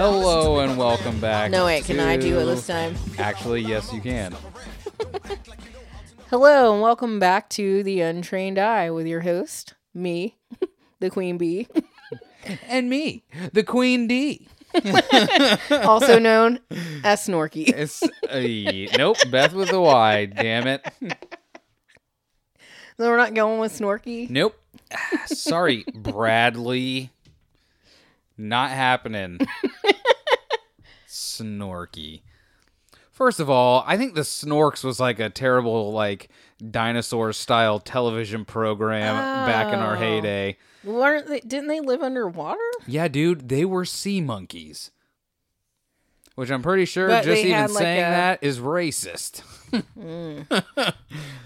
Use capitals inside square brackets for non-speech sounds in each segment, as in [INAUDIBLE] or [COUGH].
Hello and welcome back. No, wait, can I do it this time? Actually, yes, you can. Hello and welcome back to The Untrained Eye with your host, me, [LAUGHS] the Queen Bee, [LAUGHS] And me, the Queen D. [LAUGHS] also known as Snorky. It's uh, nope, Beth with the Y. Damn it. So we're not going with Snorky? Nope. Ah, Sorry, Bradley. Not happening. Snorky. First of all, I think the Snorks was like a terrible like dinosaur style television program back in our Oh. heyday. Weren't they, didn't they live underwater? Yeah, dude, they were sea monkeys. Which I'm pretty sure But just even like, saying a- that is racist.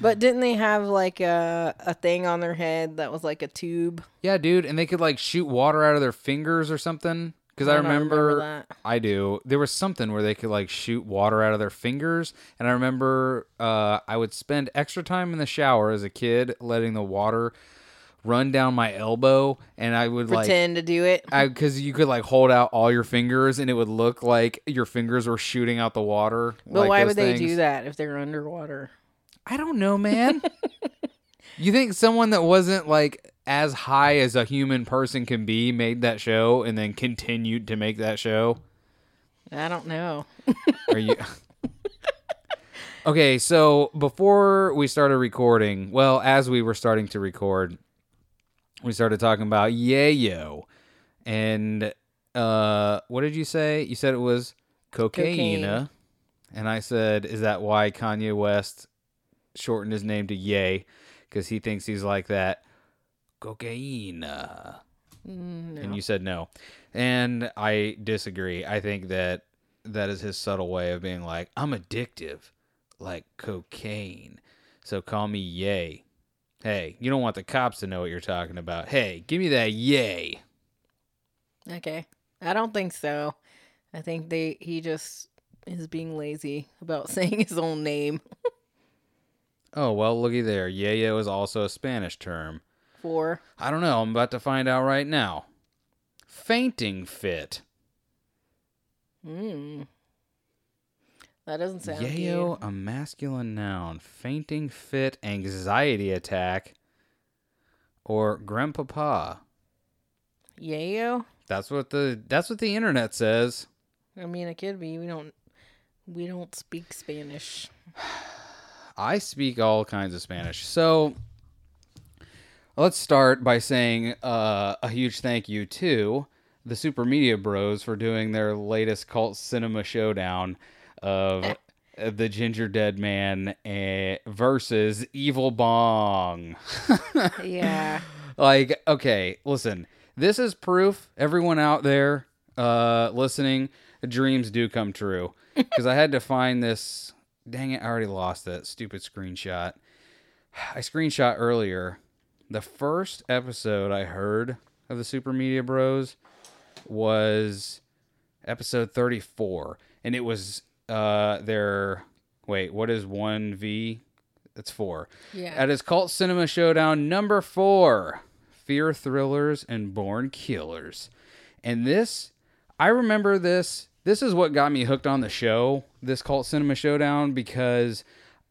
But didn't they have like a, a thing on their head that was like a tube? Yeah, dude, and they could like shoot water out of their fingers or something. Because I, I remember, remember that. I do. There was something where they could like shoot water out of their fingers, and I remember uh, I would spend extra time in the shower as a kid, letting the water run down my elbow, and I would like Pretend to do it. because you could like hold out all your fingers and it would look like your fingers were shooting out the water. But like why would they do that if they're underwater? I don't know, man. [LAUGHS] you think someone that wasn't like as high as a human person can be made that show and then continued to make that show? I don't know. Are you [LAUGHS] Okay, so before we started recording, well, as we were starting to record, we started talking about Yayo. And uh what did you say? You said it was cocaine. Cocaine. And I said, is that why Kanye West shortened his name to Yay? Because he thinks he's like that cocaine. Mm, no. And you said no. And I disagree. I think that that is his subtle way of being like, I'm addictive, like cocaine. So call me Yay. Hey, you don't want the cops to know what you're talking about. Hey, give me that Yay. Okay. I don't think so. I think they he just is being lazy about [LAUGHS] saying his own name Oh, well, looky there. Yayo is also a Spanish term. for I don't know. I'm about to find out right now. Fainting fit. mm. That doesn't sound Yayo, good. a masculine noun. Fainting fit, anxiety attack, or grandpapa. Yayo? That's what the that's what the internet says. I mean it could be. We don't we don't speak Spanish. [SIGHS] I speak all kinds of Spanish. So let's start by saying uh, a huge thank you to the Super Media Bros for doing their latest cult cinema showdown of uh, the Ginger Dead Man eh, versus Evil Bong. [LAUGHS] yeah. like okay listen this is proof. Everyone out there uh listening dreams do come true. [LAUGHS] Because i had to find this dang it i already lost that stupid screenshot. I screenshot earlier. The first episode i heard of the super media bros was episode 34 and it was uh their wait what is 1v that's 4 Yeah. at his cult cinema showdown number four fear thrillers and born killers. And this i remember this this is what got me hooked on the show this cult cinema showdown because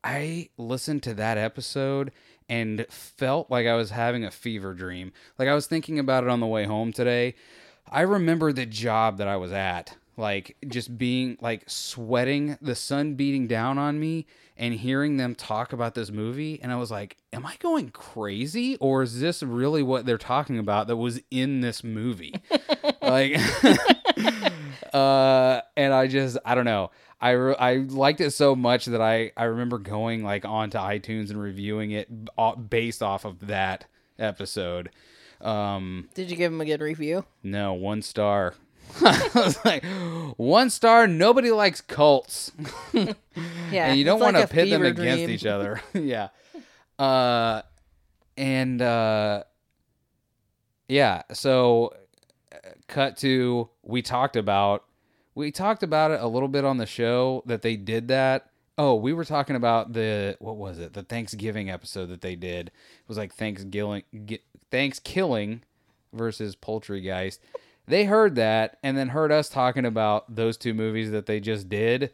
i listened to that episode and felt like i was having a fever dream. Like i was thinking about it on the way home today. I remember the job that i was at like just being like sweating the sun beating down on me and hearing them talk about this movie and i was like am i going crazy or is this really what they're talking about that was in this movie [LAUGHS] like [LAUGHS] uh and i just i don't know I, re- I liked it so much that I, I remember going like onto iTunes and reviewing it o- based off of that episode. Um, Did you give him a good review? no, one star. [LAUGHS] I was like, one star. Nobody likes cults, [LAUGHS] Yeah. and you don't it's like want to pit them against dream. each other. [LAUGHS] yeah. Uh, and uh, yeah. So, uh, cut to we talked about we talked about it a little bit on the show that they did that. Oh, we were talking about the what was it? The Thanksgiving episode that they did. It was like Thanksgiving, Thanks killing versus Poultrygeist. They heard that and then heard us talking about those two movies that they just did,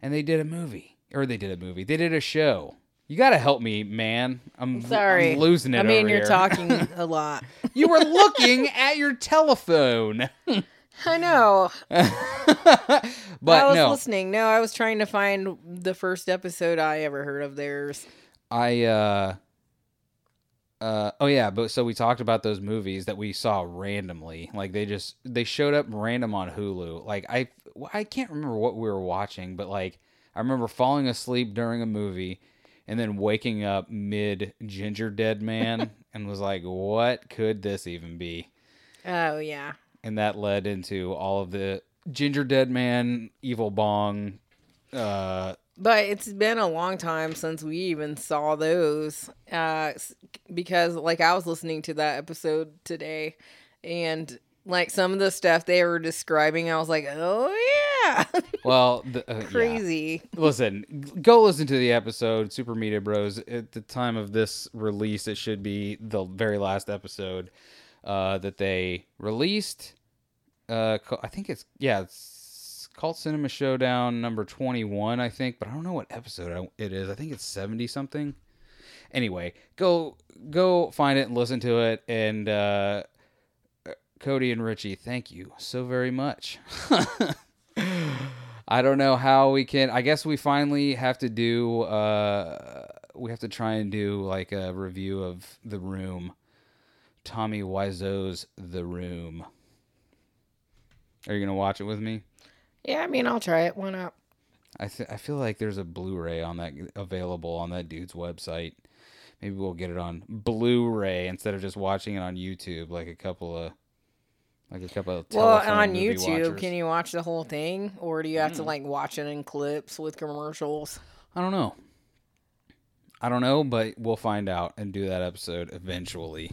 and they did a movie or they did a movie. They did a show. You got to help me, man. I'm Sorry. I'm losing it. I mean, you're here. talking [LAUGHS] a lot. You were [LAUGHS] looking at your telephone. I know. [LAUGHS] but I was no, listening. No, I was trying to find the first episode I ever heard of theirs. I uh uh oh yeah, but so we talked about those movies that we saw randomly. Like they just they showed up random on Hulu. Like I I can't remember what we were watching, but like I remember falling asleep during a movie and then waking up mid Ginger Dead Man [LAUGHS] and was like, "What could this even be?" Oh yeah. And that led into all of the Ginger Dead Man, Evil Bong, uh But it's been a long time since we even saw those. Uh, because like I was listening to that episode today, and like some of the stuff they were describing, I was like, oh yeah, [LAUGHS] well, the, uh, yeah. crazy. listen, go listen to the episode Super Media Bros. At the time of this release, it should be the very last episode uh, that they released. Uh, I think it's yeah, it's called Cinema Showdown number twenty one, I think, but I don't know what episode it is. I think it's seventy something. Anyway, go go find it and listen to it. And uh, Cody and Richie, thank you so very much. [LAUGHS] I don't know how we can. I guess we finally have to do. Uh, we have to try and do like a review of The Room. Tommy Wiseau's The Room. Are you gonna watch it with me? Yeah, I mean, I'll try it. Why not? I th- I feel like there's a Blu-ray on that available on that dude's website. Maybe we'll get it on Blu-ray instead of just watching it on YouTube, like a couple of like a couple of Well, on YouTube, watchers. can you watch the whole thing, or do you have to mm. like watch it in clips with commercials? I don't know. I don't know, but we'll find out and do that episode eventually.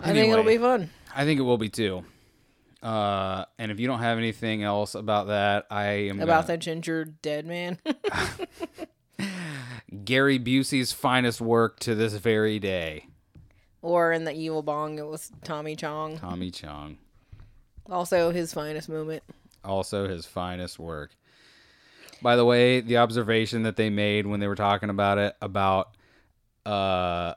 I think it'll be fun. I think it will be too. Uh, and if you don't have anything else about that, I am About gonna- the ginger dead man. [LAUGHS] Gary Busey's finest work to this very day. or in the evil bong, it was Tommy Chong. Tommy Chong, Also his finest moment. also his finest work. By the way, the observation that they made when they were talking about it about uh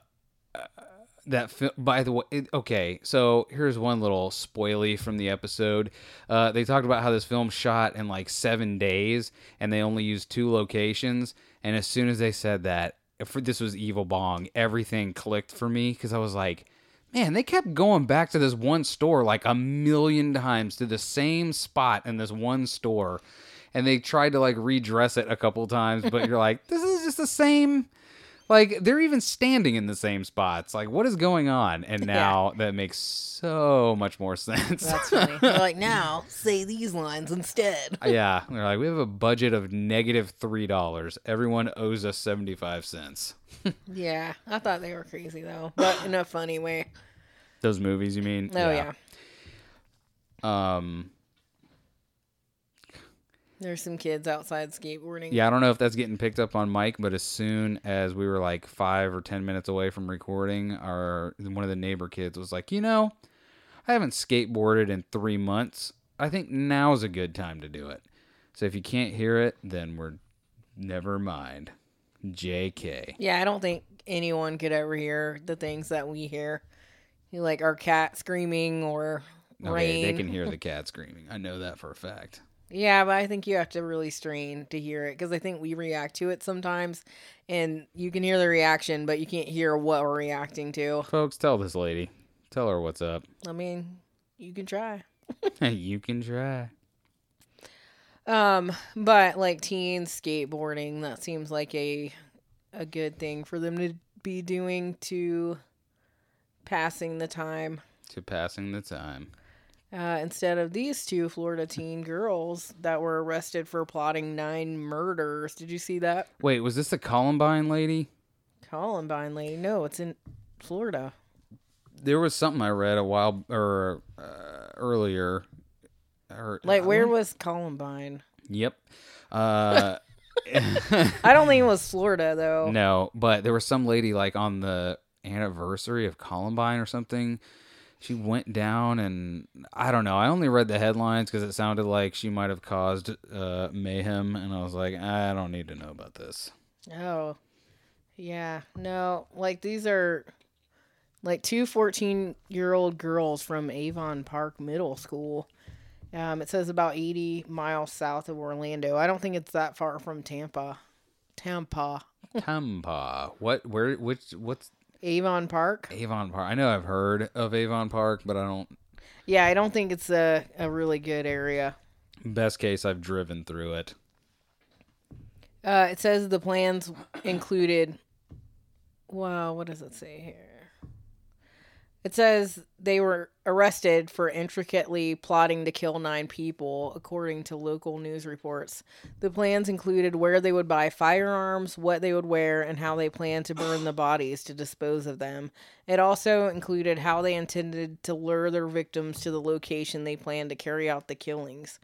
that fi- by the way it, okay so here's one little spoily from the episode. Uh, they talked about how this film shot in like seven days and they only used two locations and as soon as they said that if this was evil bong everything clicked for me because i was like man they kept going back to this one store like a million times to the same spot in this one store and they tried to like redress it a couple times but you're [LAUGHS] like this is just the same like they're even standing in the same spots. Like what is going on? And [LAUGHS] now that makes so much more sense. That's funny. They're like, [LAUGHS] now say these lines instead. yeah, they're like we have a budget of negative three dollars. Everyone owes us seventy five cents. [LAUGHS] Yeah, I thought they were crazy though, but in a funny way. Those movies, you mean? Oh yeah. Um. There's some kids outside skateboarding. Yeah, I don't know if that's getting picked up on mic, but as soon as we were like five or ten minutes away from recording, our one of the neighbor kids was like, you know, I haven't skateboarded in three months. I think now's a good time to do it. So if you can't hear it, then we're never mind. JK. Yeah, I don't think anyone could ever hear the things that we hear. Like our cat screaming or Okay, rain. they can hear the [LAUGHS] cat screaming. I know that for a fact. Yeah, but I think you have to really strain to hear it because I think we react to it sometimes, and you can hear the reaction, but you can't hear what we're reacting to. Folks, tell this lady. Tell her what's up. I mean, you can try. [LAUGHS] you can try. Um, but like teens skateboarding, that seems like a a good thing for them to be doing to passing the time. To passing the time. Uh, instead of these two Florida teen girls that were arrested for plotting nine murders. Did you see that? Wait, was this the Columbine lady? Columbine lady. No, it's in Florida. there was something I read a while or uh, earlier. Or, Like, where was Columbine? Yep. Uh, [LAUGHS] I don't think it was Florida though. no, but there was some lady like on the anniversary of Columbine or something. She went down and I don't know. I only read the headlines because it sounded like she might have caused uh, mayhem, and I was like, I don't need to know about this. Oh, yeah. No, like these are like two 14 year old girls from Avon Park Middle School. Um, it says about 80 miles south of Orlando. I don't think it's that far from Tampa. Tampa. Tampa. What? Where? Which? What's Avon Park? Avon Park? I know I've heard of Avon Park, but I don't. Yeah, I don't think it's a, a really good area. Best case, I've driven through it. Uh, it says the plans included. Wow, what does it say here? It says they were arrested for intricately plotting to kill nine people, according to local news reports. The plans included where they would buy firearms, what they would wear, and how they planned to burn the bodies to dispose of them. It also included how they intended to lure their victims to the location they planned to carry out the killings.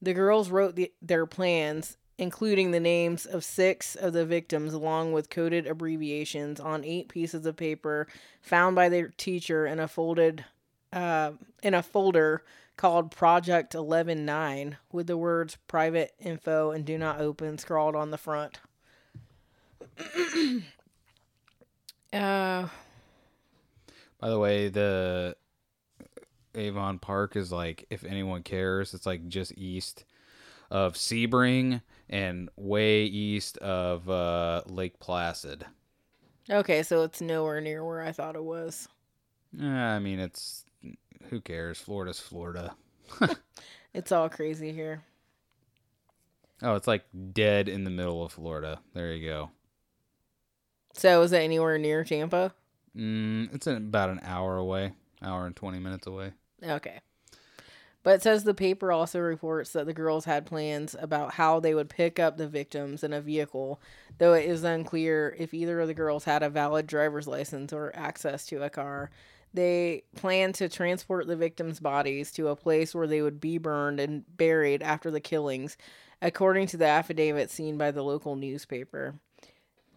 The girls wrote the, their plans including the names of six of the victims along with coded abbreviations on eight pieces of paper found by their teacher in a folded uh, in a folder called Project 119 with the words private info and do not open scrawled on the front. [COUGHS] uh, By the way, the Avon Park is like, if anyone cares, it's like just east of Sebring and way east of uh, Lake Placid. okay, so it's nowhere near where I thought it was. Eh, I mean, it's who cares? Florida's Florida. [LAUGHS] It's all crazy here. Oh, it's like dead in the middle of Florida. There you go. So is it anywhere near Tampa? Mm, it's about an hour away, hour and twenty minutes away. Okay. But it says the paper also reports that the girls had plans about how they would pick up the victims in a vehicle, though it is unclear if either of the girls had a valid driver's license or access to a car. They planned to transport the victims' bodies to a place where they would be burned and buried after the killings, according to the affidavit seen by the local newspaper.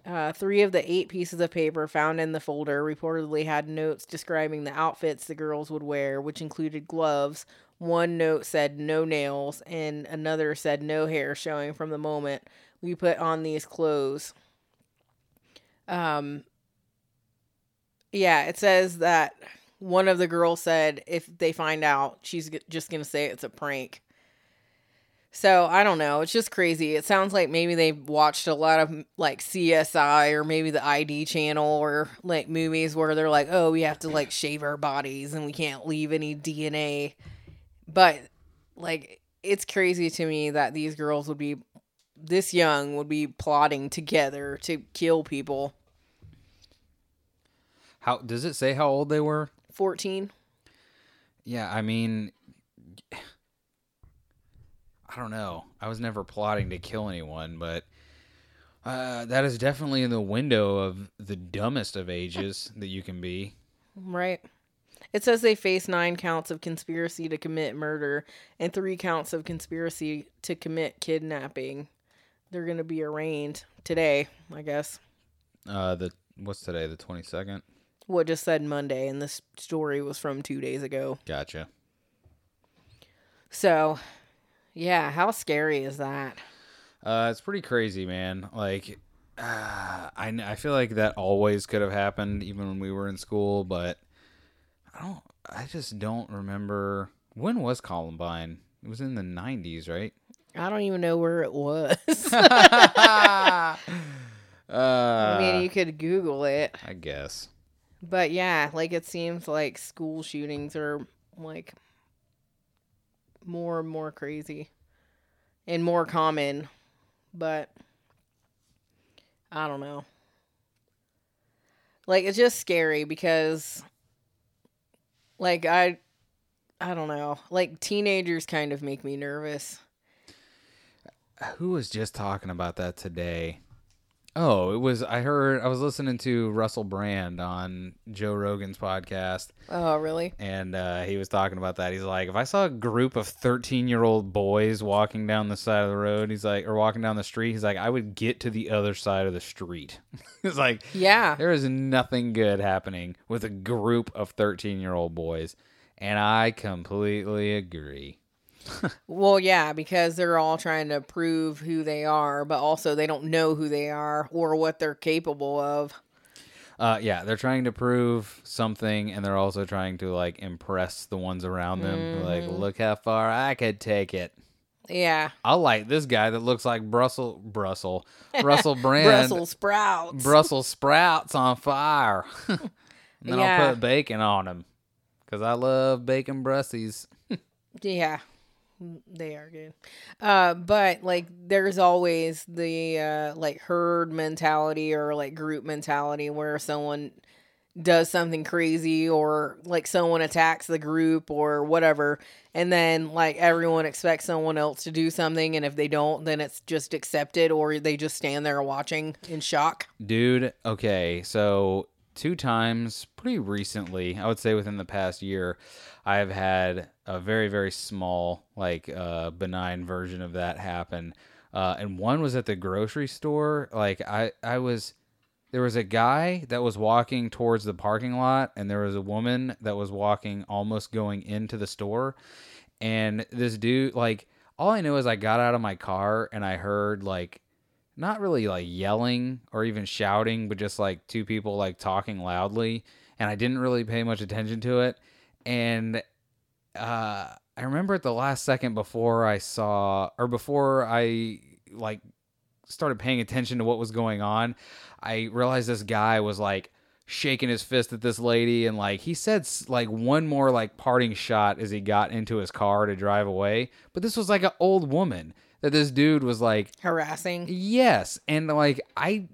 Uh, three of the eight pieces of paper found in the folder reportedly had notes describing the outfits the girls would wear, which included gloves. One note said no nails, and another said no hair showing from the moment we put on these clothes. Um, yeah, it says that one of the girls said if they find out, she's just going to say it's a prank. So I don't know. It's just crazy. It sounds like maybe they've watched a lot of like CSI or maybe the ID channel or like movies where they're like, oh, we have to like shave our bodies and we can't leave any DNA. But like, it's crazy to me that these girls would be this young would be plotting together to kill people. How does it say how old they were? 14. Yeah, I mean, I don't know. I was never plotting to kill anyone, but uh, that is definitely in the window of the dumbest of ages that you can be. Right. It says they face nine counts of conspiracy to commit murder and three counts of conspiracy to commit kidnapping. They're going to be arraigned today, I guess. Uh, the what's today? The twenty second. What just said Monday, and this story was from two days ago. Gotcha. So, yeah, how scary is that? Uh, it's pretty crazy, man. Like, uh, [SIGHS] I I feel like that always could have happened, even when we were in school. But I don't. I just don't remember when was Columbine. It was in the '90s, right? I don't even know where it was. uh, [LAUGHS] [LAUGHS] I mean, you could Google it. I guess. But yeah, like it seems like school shootings are like more and more crazy and more common. But I don't know. Like it's just scary because like I I don't know. Like teenagers kind of make me nervous. Who was just talking about that today? Oh, it was. I heard. I was listening to Russell Brand on Joe Rogan's podcast, Oh, really? and uh, he was talking about that. He's like, if I saw a group of thirteen-year-old boys walking down the side of the road, he's like, or walking down the street, he's like, I would get to the other side of the street. [LAUGHS] he's like, Yeah. there is nothing good happening with a group of thirteen-year-old boys, and I completely agree. Well, yeah, because they're all trying to prove who they are, but also they don't know who they are or what they're capable of. Uh, yeah, they're trying to prove something, and they're also trying to like impress the ones around them. Like, look how far I could take it. Yeah. I like this guy that looks like Brussels, Brussels, Russell [LAUGHS] Brand, Brussels sprouts. Brussels sprouts on fire. [LAUGHS] and then I'll put bacon on them because I love bacon brussies. Yeah, they are good. Uh, but like, there's always the uh, like herd mentality or like group mentality where someone does something crazy or like someone attacks the group or whatever, and then like everyone expects someone else to do something, and if they don't, then it's just accepted or they just stand there watching in shock. Dude, okay, so two times pretty recently, I would say within the past year, I've had a very, very small, like uh benign version of that happen. Uh and one was at the grocery store. Like I I was there was a guy that was walking towards the parking lot and there was a woman that was walking almost going into the store and this dude like all I know is I got out of my car and I heard like not really like yelling or even shouting, but just like two people like talking loudly, and I didn't really pay much attention to it. And uh, I remember at the last second before I saw or before I like started paying attention to what was going on, I realized this guy was like shaking his fist at this lady and like he said like one more like parting shot as he got into his car to drive away but this was like an old woman that this dude was like Harassing. Yes, and like I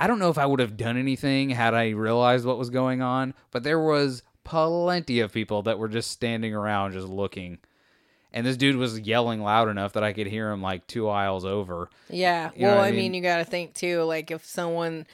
I don't know if I would have done anything had I realized what was going on, but there was plenty of people that were just standing around just looking. And this dude was yelling loud enough that I could hear him like two aisles over. Yeah. You know well, I mean? mean, you got to think too, like if someone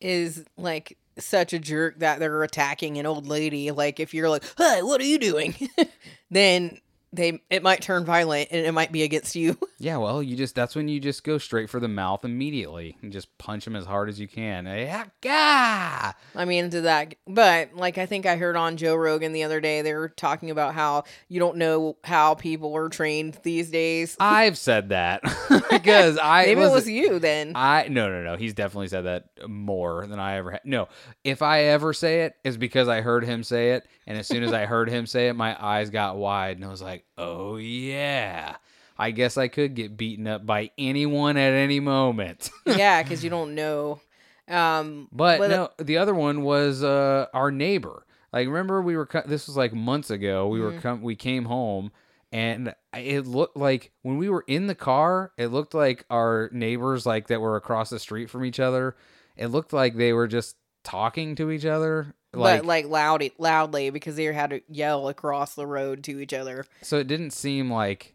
is like such a jerk that they're attacking an old lady, like if you're like, "Hey, what are you doing?" [LAUGHS] then they it might turn violent and it might be against you. [LAUGHS] Yeah, well, you just that's when you just go straight for the mouth immediately and just punch him as hard as you can. Yeah, gah! I mean, to that, but like I think I heard on Joe Rogan the other day, they were talking about how you don't know how people are trained these days. [LAUGHS] I've said that [LAUGHS] because I Maybe it was was you then. I no no no. He's definitely said that more than I ever had. No, if I ever say it, it's because I heard him say it, and as soon as I heard him say it, my eyes got wide, and I was like, "Oh yeah, I guess I could get beaten up by anyone at any moment." [LAUGHS] yeah, because you don't know. Um, but no, the other one was uh, our neighbor. Like, remember we were co- this was like months ago. We were come we came home. And it looked like when we were in the car, it looked like our neighbors, like that were across the street from each other. It looked like they were just talking to each other. Like, but like loud, loudly because they had to yell across the road to each other. so it didn't seem like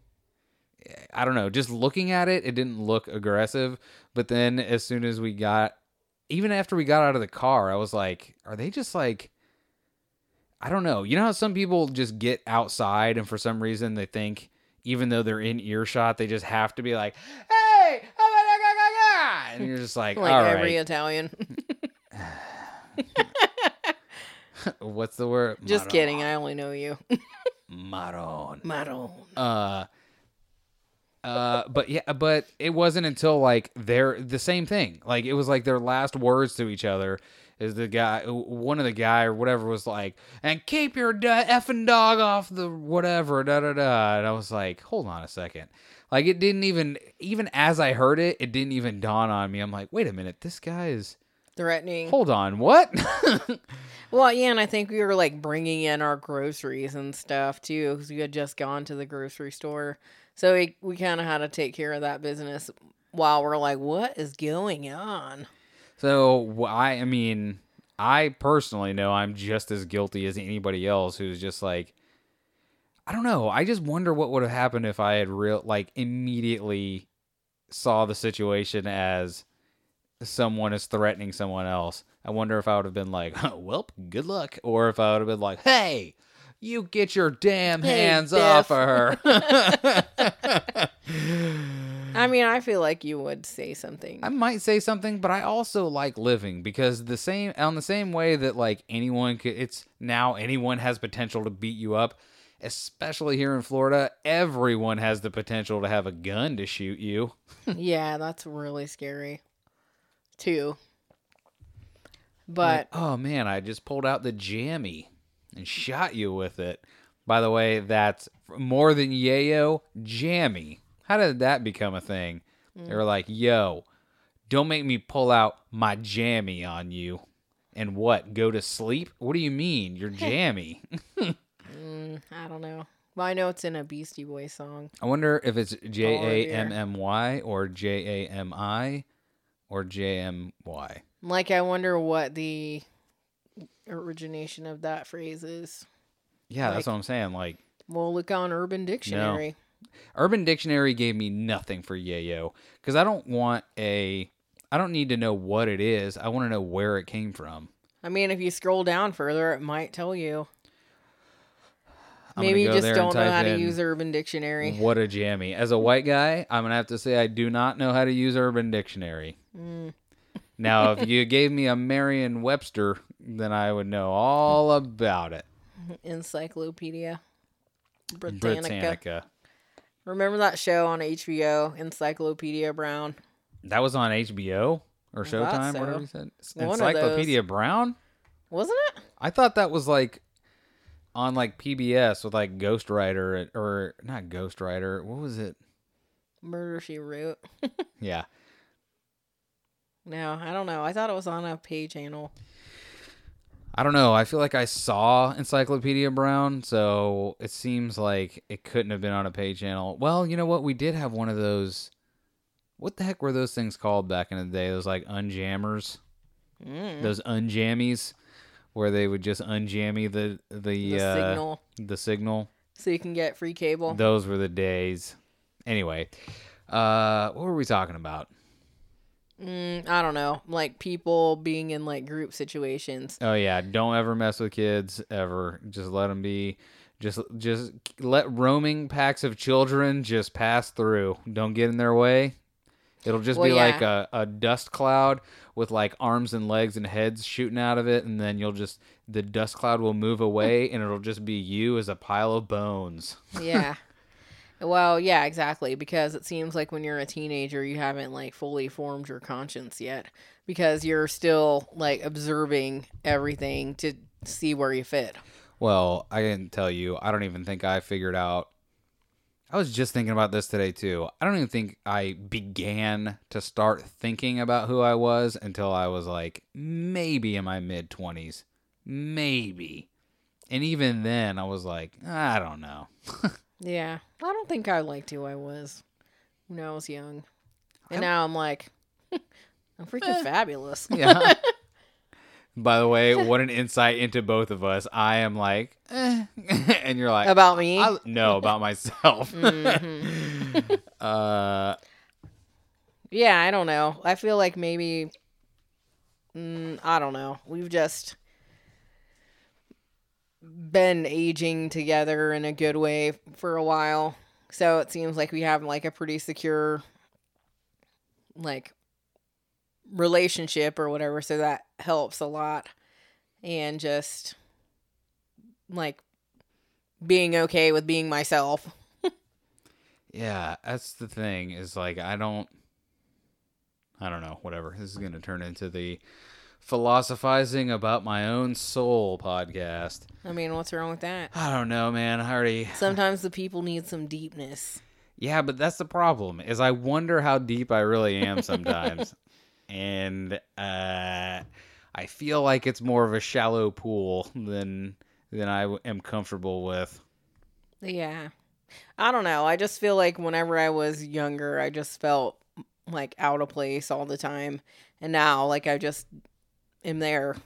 I don't know. Just looking at it, it didn't look aggressive. But then as soon as we got, even after we got out of the car, I was like, are they just like? I don't know. You know how some people just get outside and for some reason they think even though they're in earshot, they just have to be like, "Hey!" Oh oh oh and you're just like, [LAUGHS] Like "All every right, Italian. [LAUGHS] [LAUGHS] [LAUGHS] what's the word?" Just Maron. kidding. I only know you. [LAUGHS] Maron. Maron. Uh, uh, but yeah, but it wasn't until like they're the same thing. Like it was like their last words to each other is the guy, one of the guy or whatever was like, and keep your d- effing dog off the whatever, da da da. And I was like, hold on a second. Like it didn't even, even as I heard it, it didn't even dawn on me. I'm like, wait a minute, this guy is. Threatening. Hold on, what? [LAUGHS] Well, yeah, and I think we were like bringing in our groceries and stuff too because we had just gone to the grocery store. So we, we kind of had to take care of that business while we're like, what is going on? So I, I mean, I personally know I'm just as guilty as anybody else who's just like, I don't know. I just wonder what would have happened if I had real like immediately saw the situation as someone is threatening someone else. I wonder if I would have been like, [LAUGHS] oh, "Well, good luck," or if I would have been like, "Hey, you get your damn Hey, hands Biff." off of her." [LAUGHS] [LAUGHS] I mean, I feel like you would say something. I might say something, but I also like living because the same on the same way that like anyone could it's now anyone has potential to beat you up, especially here in Florida, everyone has the potential to have a gun to shoot you. yeah, that's really scary. Too. Like, But oh man, I just pulled out the jammy and shot you with it. By the way, that's more than yayo, jammy. How did that become a thing? They were like, "Yo, don't make me pull out my jammy on you." And what? Go to sleep? What do you mean? You're [LAUGHS] jammy. [LAUGHS] mm, I don't know. Well, I know it's in a Beastie Boys song. I wonder if it's J A M M Y Oh, A dear. M M Y or J A M I or J M Y. Like, I wonder what the origination of that phrase is. Yeah, that's what I'm saying. Like We'll look on Urban Dictionary. Urban Dictionary gave me nothing for yayo because I don't want a. I don't need to know what it is. I want to know where it came from. I mean, if you scroll down further, it might tell you. I'm Maybe you just don't know how to use Urban Dictionary. What a jammy! As a white guy, I'm gonna have to say I do not know how to use Urban Dictionary. Mm. Now, if you gave me a Merriam-Webster, then I would know all about it. Encyclopedia Britannica. Britannica. Remember that show on HBO, Encyclopedia Brown? That was on HBO or Showtime, so. whatever you said. One Encyclopedia Brown. Wasn't it? I thought that was like on like PBS with like Ghost Rider or not Ghost Rider. What was it? Murder She Wrote. [LAUGHS] Yeah. No, I don't know. I thought it was on a pay channel. I don't know. I feel like I saw Encyclopedia Brown, so it seems like it couldn't have been on a pay channel. Well, you know what? We did have one of those. What the heck were those things called back in the day? Those like unjammers, Mm. those unjammies, where they would just unjammy the the, The uh, signal, the signal. so you can get free cable. Those were the days. Anyway, uh, what were we talking about? Mm, I don't know, like people being in like group situations. Oh yeah, don't ever mess with kids ever. Just let them be. Just just let roaming packs of children just pass through. Don't get in their way. It'll just Well, be yeah. like a, a dust cloud with like arms and legs and heads shooting out of it, and then you'll just the dust cloud will move away, and it'll just be you as a pile of bones. Yeah. Well, yeah, exactly. Because it seems like when you're a teenager, you haven't like fully formed your conscience yet, because you're still like observing everything to see where you fit. Well, I didn't tell you, I don't even think I figured out. I was just thinking about this today too. I don't even think I began to start thinking about who I was until I was like maybe in my mid 20s. Maybe. And even then, I was like, ah, I don't know. [LAUGHS] Yeah, I don't think I liked who I was when I was young, and I'm- now I'm like, [LAUGHS] I'm freaking Eh. fabulous. [LAUGHS] Yeah. [LAUGHS] By the way, what an insight into both of us. I am like, eh. and you're like, About me? I, no, about myself. Mhm. uh, Yeah, I don't know. I feel like maybe, mm, I don't know. We've just been aging together in a good way for a while. So it seems like we have like a pretty secure, like, relationship or whatever. So that helps a lot. And just like being okay with being myself. [LAUGHS] Yeah, that's the thing. Is like I don't I don't know, whatever. This is gonna turn into the philosophizing about my own soul podcast. I mean, what's wrong with that? I don't know, man. I already Sometimes the people need some deepness. Yeah, but that's the problem. Is I wonder how deep I really am sometimes. [LAUGHS] and uh I feel like it's more of a shallow pool than than I am comfortable with. Yeah. I don't know. I just feel like whenever I was younger, I just felt like out of place all the time. And now, like, I just am there.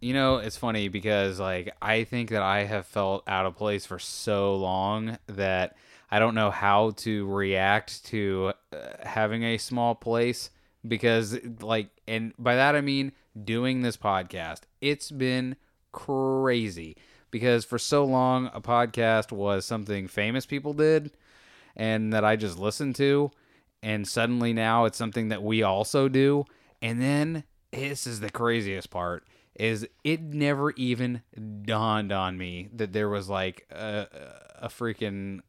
You know, it's funny because like I think that I have felt out of place for so long that I don't know how to react to uh, having a small place because like and by that I mean doing this podcast. It's been crazy because for so long a podcast was something famous people did and that I just listened to and suddenly now it's something that we also do and then this is the craziest part is it never even dawned on me that there was like a, a freaking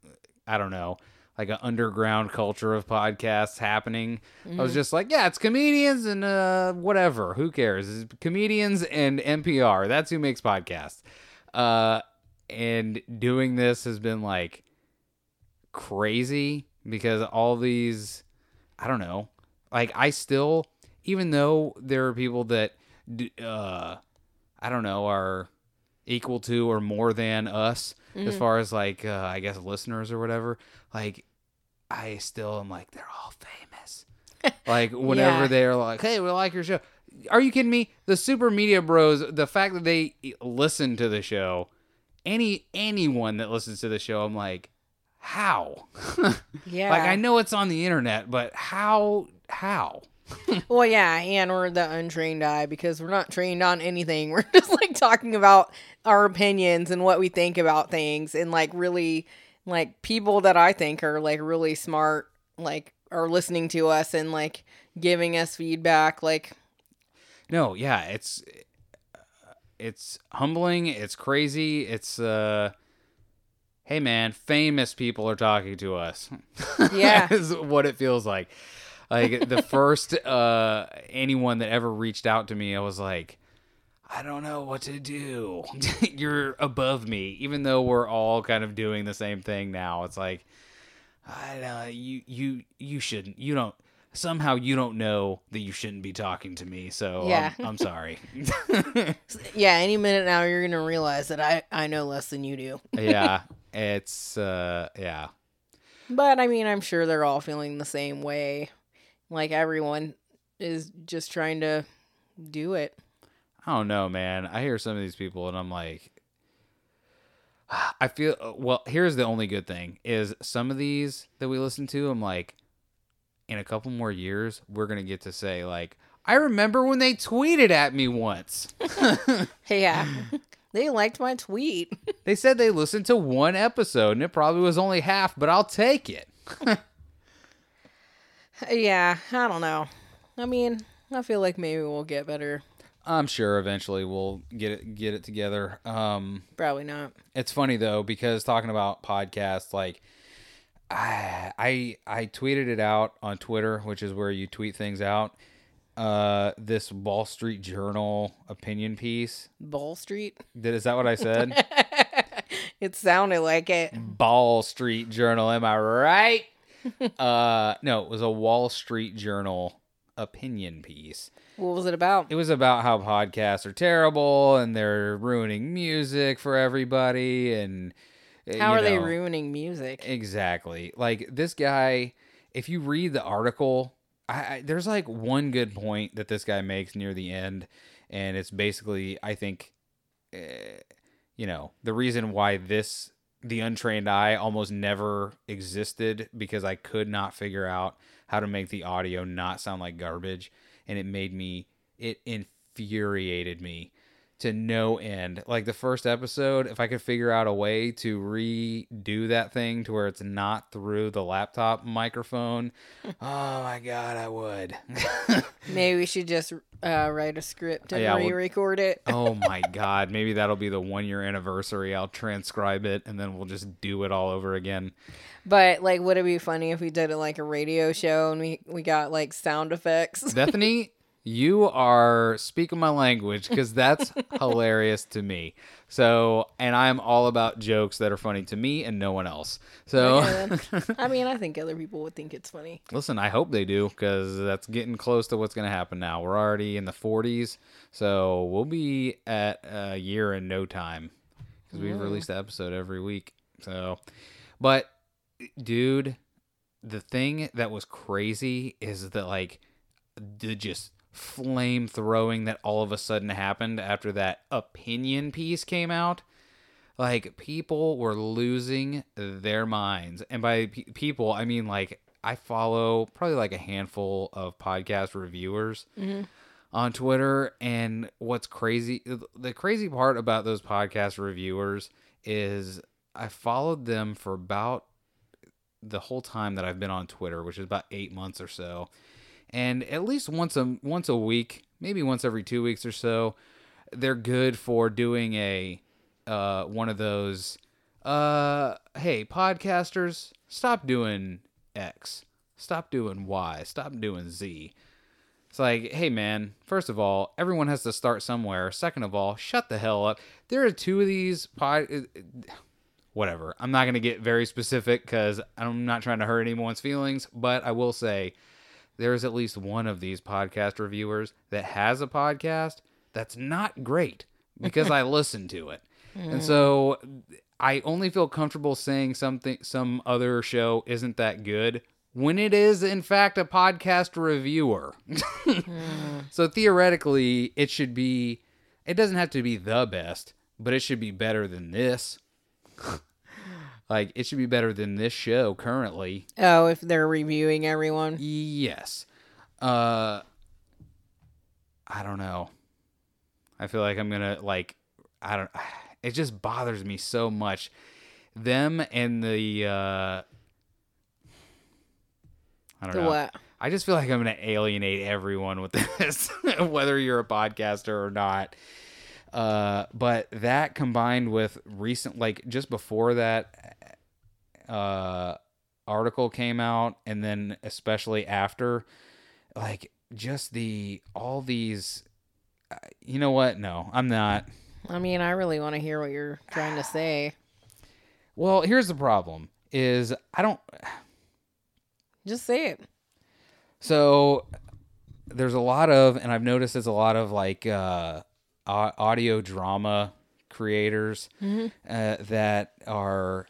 I don't know like an underground culture of podcasts happening. I was just like, yeah, it's comedians and uh, whatever. Who cares? It's comedians and NPR. That's who makes podcasts. Uh, and doing this has been like crazy because all these, I don't know, like I still, even though there are people that, uh, I don't know, are equal to or more than us as far as like uh, I guess listeners or whatever. Like I still am like they're all famous. [LAUGHS] like whenever Yeah. they're like, "Hey, we like your show." Are you kidding me? The super media bros, the fact that they listen to the show, any anyone that listens to the show, I'm like, how? Yeah. [LAUGHS] Like I know it's on the internet, but how? How? [LAUGHS] Well, yeah, and we're the untrained eye because we're not trained on anything. [LAUGHS] We're just like talking about our opinions and what we think about things, and like really, like people that I think are like really smart, like are listening to us and like giving us feedback. Like, No, yeah, it's it's humbling, it's crazy, it's uh hey man, famous people are talking to us. [LAUGHS] Yeah. is what it feels like. Like the first uh anyone that ever reached out to me, I was like I don't know what to do. [LAUGHS] You're above me, even though we're all kind of doing the same thing now. It's like, I know you you you shouldn't. You don't somehow you don't know that you shouldn't be talking to me. So I'm- Yeah. I'm, [LAUGHS] sorry. [LAUGHS] yeah, any minute now you're gonna realize that I I know less than you do. yeah, it's uh yeah. But I mean, I'm sure they're all feeling the same way. Like everyone is just trying to do it. I don't know, man. I hear some of these people and I'm like [SIGHS] I feel uh, well, here's the only good thing is some of these that we listen to, I'm like in a couple more years, we're going to get to say like I remember when they tweeted at me once. [LAUGHS] Yeah. [LAUGHS] they liked my tweet. [LAUGHS] They said they listened to one episode and it probably was only half, but I'll take it. Yeah, I don't know. I mean, I feel like maybe we'll get better. I'm sure eventually we'll get it get it together. Um Probably not. It's funny though because talking about podcasts, like I I I tweeted it out on Twitter, which is where you tweet things out. Uh, this Wall Street Journal opinion piece. Ball Street. Did is that what I said? [LAUGHS] It sounded like it. Ball Street Journal, am I right? [LAUGHS] uh, no, it was a Wall Street Journal opinion piece. What was it about? It was about how podcasts are terrible and they're ruining music for everybody and uh, How are they ruining music? Exactly. Like this guy, if you read the article, I, I there's like one good point that this guy makes near the end, and it's basically I think, uh, you know, the reason why this the untrained eye almost never existed because I could not figure out how to make the audio not sound like garbage, and it made me it infuriated me to no end. Like the first episode, if I could figure out a way to redo that thing to where it's not through the laptop microphone, [LAUGHS] oh my god, I would. [LAUGHS] Maybe we should just uh, write a script and Yeah, re-record it. oh [LAUGHS] my god, maybe that'll be the 1 year anniversary. I'll transcribe it and then we'll just do it all over again. But like, would it be funny if we did it like a radio show and we we got like sound effects? Bethany, you are speaking my language because that's [LAUGHS] hilarious to me. So, and I'm all about jokes that are funny to me and no one else. So. [LAUGHS] I mean, I think other people would think it's funny. listen, I hope they do because that's getting close to what's going to happen now. We're already in the 40s, so we'll be at a year in no time because we've mm. released an episode every week. So, but dude, the thing that was crazy is that like the just flame throwing that all of a sudden happened after that opinion piece came out. Like people were losing their minds, and by pe- people I mean like I follow probably like a handful of podcast reviewers mm-hmm. on Twitter, and what's crazy, the crazy part about those podcast reviewers is I followed them for about the whole time that I've been on Twitter, which is about eight months or so, and at least once a once a week, maybe once every two weeks or so, they're good for doing a uh, one of those. Uh, hey, podcasters, stop doing X, stop doing Y, stop doing Z. It's like, hey man, first of all, everyone has to start somewhere. Second of all, shut the hell up. There are two of these pod. Whatever. I'm not gonna get very specific because I'm not trying to hurt anyone's feelings, but I will say there is at least one of these podcast reviewers that has a podcast that's not great because I [LAUGHS] listen to it. And hmm. so I only feel comfortable saying something some other show isn't that good when it is in fact a podcast reviewer. Hmm. [LAUGHS] So theoretically it should be it doesn't have to be the best, but it should be better than this. Like it should be better than this show currently. Oh, if they're reviewing everyone. Yes. Uh I don't know. I feel like I'm going to like I don't [SIGHS] it just bothers me so much them and the uh I don't The know. what? I just feel like I'm going to alienate everyone with [LAUGHS] this whether you're a podcaster or not. Uh but that combined with recent like just before that uh article came out and then especially after like just the all these uh, you know what no i'm not I mean, I really want to hear what you're trying to say. well here's the problem is i don't Just say it. so there's a lot of and i've noticed there's a lot of like uh audio drama creators uh, that are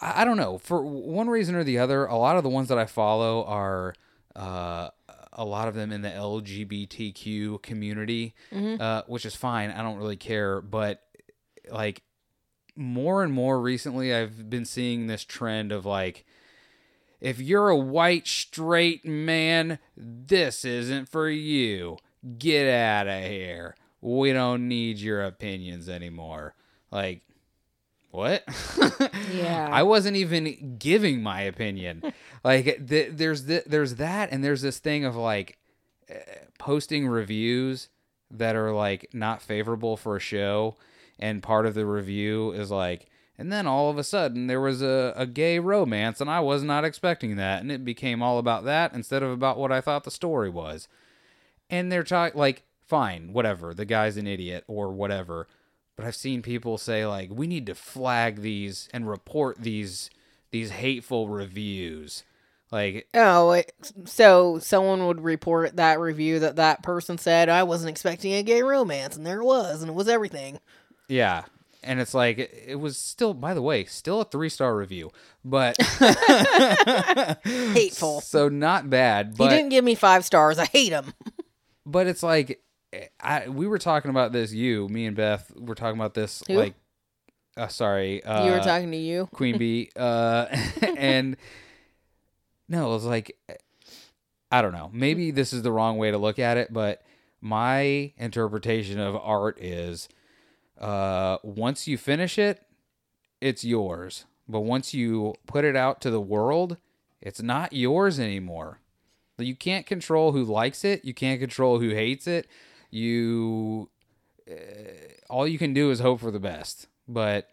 I, I don't know for one reason or the other a lot of the ones that i follow are uh a lot of them in the lgbtq community uh, which is fine i don't really care but like more and more recently i've been seeing this trend of like if you're a white straight man, this isn't for you. Get out of here. We don't need your opinions anymore. Like, what? [LAUGHS] Yeah. I wasn't even giving my opinion. [LAUGHS] like, th- there's th- there's that, and there's this thing of like uh, posting reviews that are like not favorable for a show, and part of the review is like, and then all of a sudden there was a, a gay romance, and I was not expecting that, and it became all about that instead of about what I thought the story was. And they're talking like, fine, whatever, the guy's an idiot or whatever. But I've seen people say like, we need to flag these and report these these hateful reviews. Like, Oh, it, so someone would report that review that that person said I wasn't expecting a gay romance, and there it was, and it was everything. yeah. And it's like it was still, by the way, still a three star review, but [LAUGHS] Hateful. [LAUGHS] so not bad. he didn't give me five stars. I hate him. but it's like I we were talking about this. You, me, and Beth were talking about this. Who? Like, uh, sorry, uh, you were talking to you. [LAUGHS] Queen Bee, uh, [LAUGHS] and no, it was like I don't know. Maybe this is the wrong way to look at it, but my interpretation of art is uh, once you finish it, it's yours. But once you put it out to the world, it's not yours anymore. You can't control who likes it. You can't control who hates it. You uh, all you can do is hope for the best. But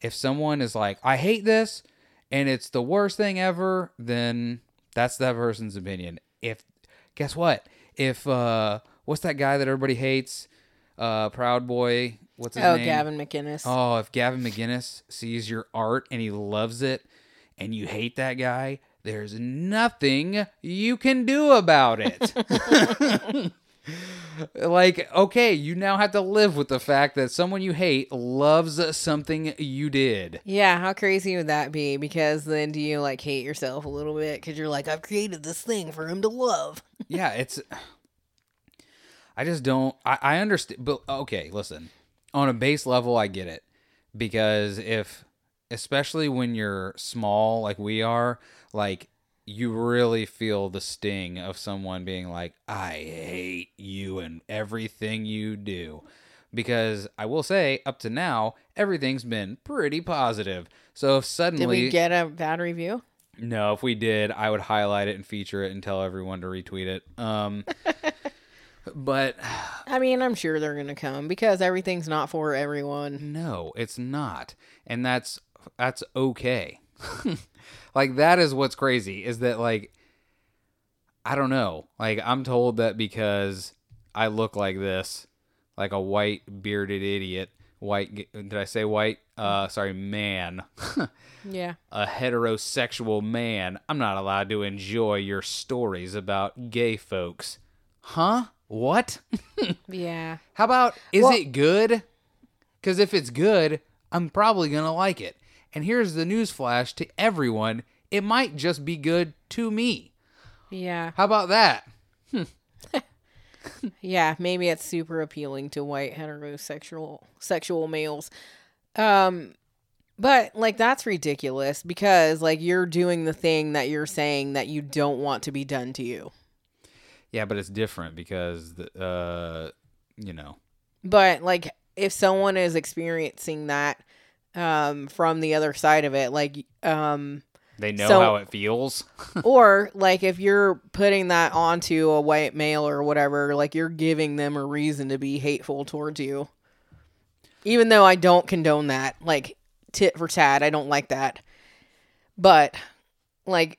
if someone is like, "I hate this," and it's the worst thing ever, then that's that person's opinion. If guess what? If uh, what's that guy that everybody hates? Uh, Proud Boy. What's his Oh, name? Gavin McInnes. Oh, if Gavin McGinnis sees your art and he loves it and you hate that guy, there's nothing you can do about it. [LAUGHS] [LAUGHS] like, okay, you now have to live with the fact that someone you hate loves something you did. Yeah, how crazy would that be? Because then do you like hate yourself a little bit because you're like, I've created this thing for him to love. [LAUGHS] yeah, it's. I just don't. I, I understand. But okay, listen. On a base level, I get it because if, especially when you're small like we are, like you really feel the sting of someone being like, I hate you and everything you do. Because I will say, up to now, everything's been pretty positive. So if suddenly. Did we get a bad review? No, if we did, I would highlight it and feature it and tell everyone to retweet it. Um, [LAUGHS] but I mean, I'm sure they're gonna come because everything's not for everyone. no, it's not, and that's that's okay. [LAUGHS] like that is what's crazy is that like I don't know. Like I'm told that because I look like this, like a white bearded idiot. White? Did I say white? Uh, sorry, man. [LAUGHS] Yeah. a heterosexual man, I'm not allowed to enjoy your stories about gay folks. Huh? What? [LAUGHS] Yeah. How about is Well- it good? Because if it's good, I'm probably going to like it. And here's the news flash to everyone it might just be good to me. Yeah. How about that? [LAUGHS] Yeah, maybe it's super appealing to white heterosexual sexual males. Um but like that's ridiculous because like you're doing the thing that you're saying that you don't want to be done to you. Yeah, but it's different because, the, uh, you know, But like if someone is experiencing that um from the other side of it like um they know So- how it feels. [LAUGHS] or like if you're putting that onto a white male or whatever like you're giving them a reason to be hateful towards you even though i don't condone that like tit for tat i don't like that but like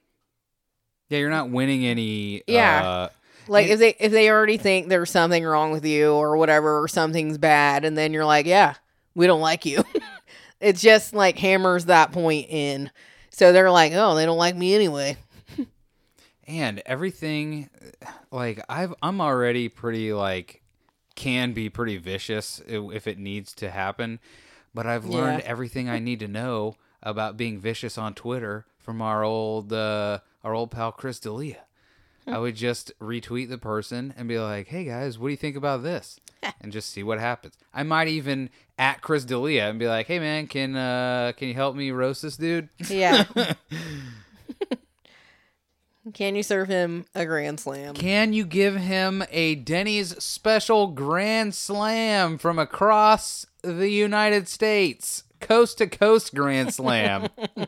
yeah, you're not winning any. Yeah. Uh, like And- if they if they already think there's something wrong with you or whatever or something's bad and then you're like yeah we don't like you [LAUGHS] it just like hammers that point in so they're like oh they don't like me anyway and everything like I've I'm already pretty like can be pretty vicious if it needs to happen, but I've learned Yeah. everything I need to know about being vicious on Twitter from our old uh, our old pal Chris D'Elia. I would just retweet the person and be like, "Hey guys, what do you think about this?" [LAUGHS] and just see what happens. I might even at Chris D'Elia and be like, "Hey man, can uh can you help me roast this dude?" yeah [LAUGHS] can you serve him a grand slam Can you give him a Denny's special grand slam from across the United States? Coast to coast grand slam. [LAUGHS]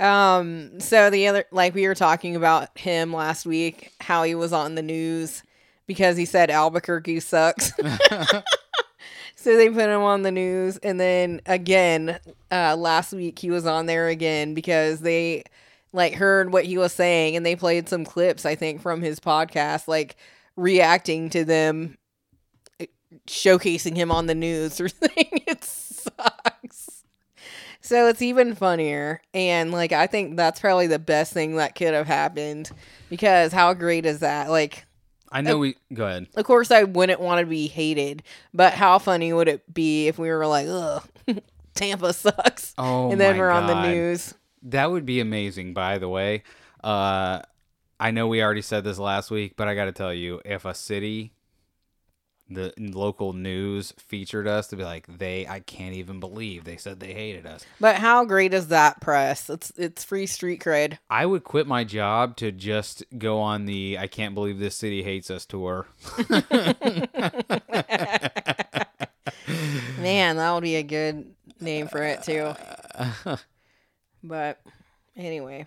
Um, so the other, like we were talking about him last week, how he was on the news because he said Albuquerque sucks. [LAUGHS] [LAUGHS] so they put him on the news, and then again, uh, last week he was on there again because they like heard what he was saying, and they played some clips, I think, from his podcast, like reacting to them eh, showcasing him on the news [LAUGHS] or saying it sucks. So it's even funnier. And like I think that's probably the best thing that could have happened because how great is that? Like I know we go ahead. of course I wouldn't want to be hated, but how funny would it be if we were like, "Ugh, [LAUGHS] Tampa sucks." Oh, and then my we're on the news. That would be amazing, by the way. Uh, I know we already said this last week, but I got to tell you, if a city, the local news featured us to be like, they, I can't even believe they said they hated us. But how great is that press? It's it's free street cred. I would quit my job to just go on the I can't believe this city hates us tour. [LAUGHS] Man, that would be a good name for it too. [LAUGHS] But anyway.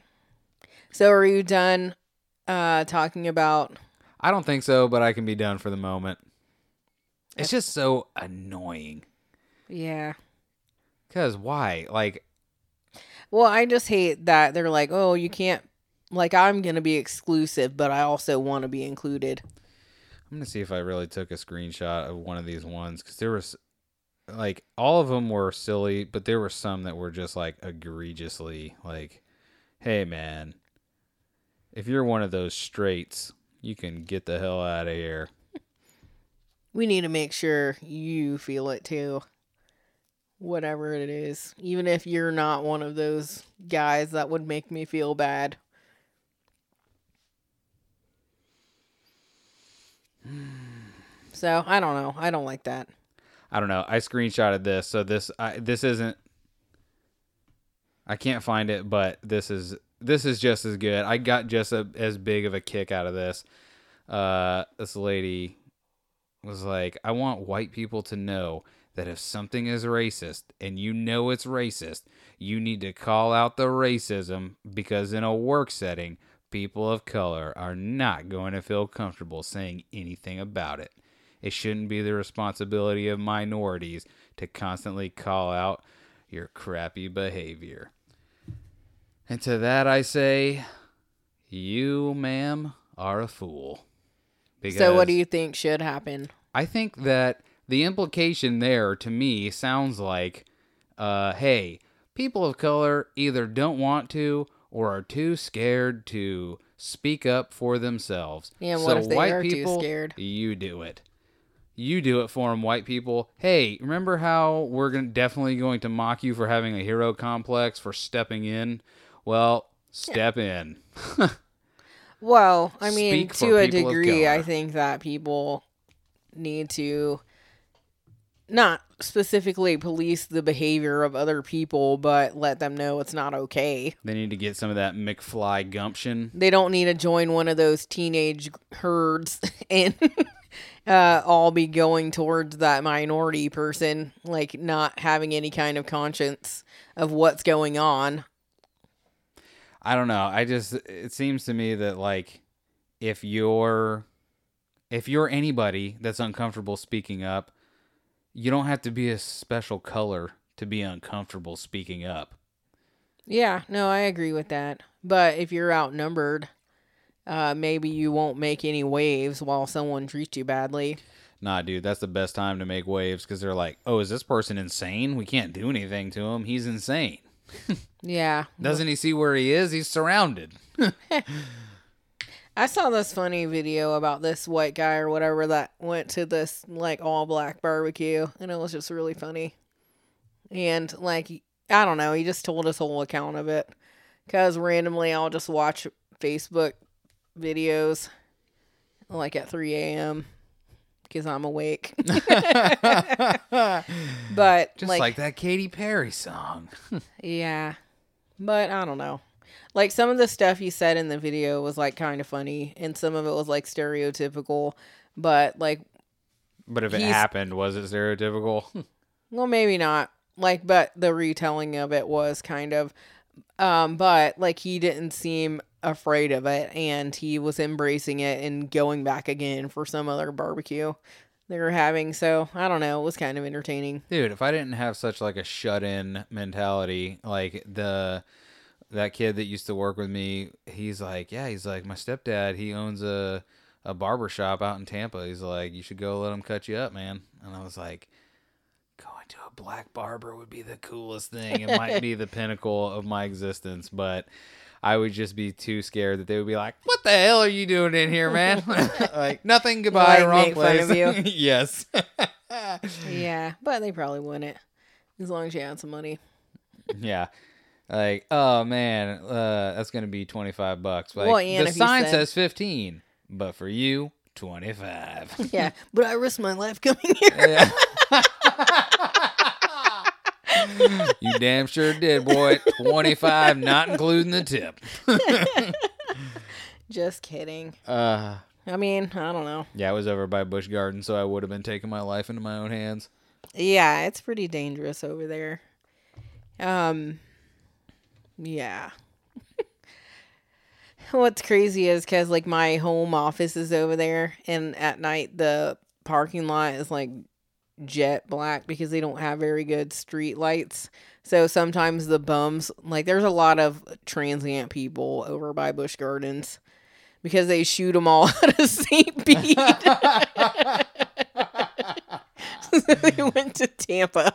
So are you done uh talking about I don't think so, but I can be done for the moment. It's just so annoying. yeah. Cause why? Like, Well, I just hate that they're like, "Oh, you can't like I'm going to be exclusive, but I also want to be included." I'm gonna see if I really took a screenshot of one of these ones because there was, like, all of them were silly, but there were some that were just like egregiously like, "Hey, man, if you're one of those straights, you can get the hell out of here." We need to make sure you feel it too. Whatever it is, even if you're not one of those guys that would make me feel bad. [SIGHS] So, I don't know. I don't like that. I don't know. I screenshotted this, so this I, this isn't. I can't find it, but this is this is just as good. I got just a, as big of a kick out of this. Uh, this lady was like, I want white people to know that if something is racist and you know it's racist, you need to call out the racism because in a work setting, people of color are not going to feel comfortable saying anything about it. It shouldn't be the responsibility of minorities to constantly call out your crappy behavior. And to that I say, you, ma'am, are a fool. So, what do you think should happen? I think that the implication there to me sounds like, uh, hey, people of color either don't want to or are too scared to speak up for themselves. Yeah, so what if they white are people, too scared? You do it. You do it for them, white people. Hey, remember how we're gonna, definitely going to mock you for having a hero complex for stepping in? Well, step in. [LAUGHS] Well, I mean, to a degree, I think that people need to not specifically police the behavior of other people, but let them know it's not okay. They need to get some of that McFly gumption. They don't need to join one of those teenage herds [LAUGHS] and uh, all be going towards that minority person, like not having any kind of conscience of what's going on. I don't know. I just it seems to me that like if you're if you're anybody that's uncomfortable speaking up, you don't have to be a special color to be uncomfortable speaking up. Yeah, no, I agree with that. But if you're outnumbered, uh, maybe you won't make any waves while someone treats you badly. Nah, dude, that's the best time to make waves because they're like, "Oh, is this person insane? We can't do anything to him. He's insane. [LAUGHS] Yeah. Doesn't he see where he is? He's surrounded." [LAUGHS] I saw this funny video about this white guy or whatever that went to this like all black barbecue and it was just really funny. And like I don't know, he just told his whole account of it cuz randomly I'll just watch Facebook videos like at 3 a.m. because I'm awake. [LAUGHS] [LAUGHS] but Just like, that Katy Perry song. [LAUGHS] Yeah. But I don't know. Like some of the stuff you said in the video was like kind of funny and some of it was like stereotypical, but like But if it happened, was it stereotypical? well maybe not. Like but the retelling of it was kind of um but like he didn't seem afraid of it and he was embracing it and going back again for some other barbecue they were having. So, I don't know, it was kind of entertaining. Dude, if I didn't have such like a shut-in mentality, like the that kid that used to work with me, he's like, yeah, he's like my stepdad, he owns a a barber shop out in Tampa. He's like, you should go let him cut you up, man. And I was like, going to a black barber would be the coolest thing. It might [LAUGHS] be the pinnacle of my existence, but I would just be too scared that they would be like, "What the hell are you doing in here, man?" [LAUGHS] like, [LAUGHS] nothing. Goodbye. Like, wrong make fun place. of you? [LAUGHS] yes. Yeah, but they probably wouldn't as long as you had some money. Yeah. Like, oh man, uh, that's gonna be twenty five bucks. Like, Well, and the sign said- says fifteen, but for you, twenty five. Yeah, but I risked my life coming here. yeah. You damn sure did, boy. Twenty five, not including the tip. [LAUGHS] Just kidding. Uh, I mean, I don't know. yeah, I was over by Busch Garden, so I would have been taking my life into my own hands. Yeah, it's pretty dangerous over there. Um, yeah. [LAUGHS] What's crazy is because like my home office is over there, and at night the parking lot is like jet black because they don't have very good street lights. So sometimes the bums, like, there's a lot of transient people over by Busch Gardens because they shoot them all [LAUGHS] out of St. Pete. [LAUGHS] so they went to Tampa.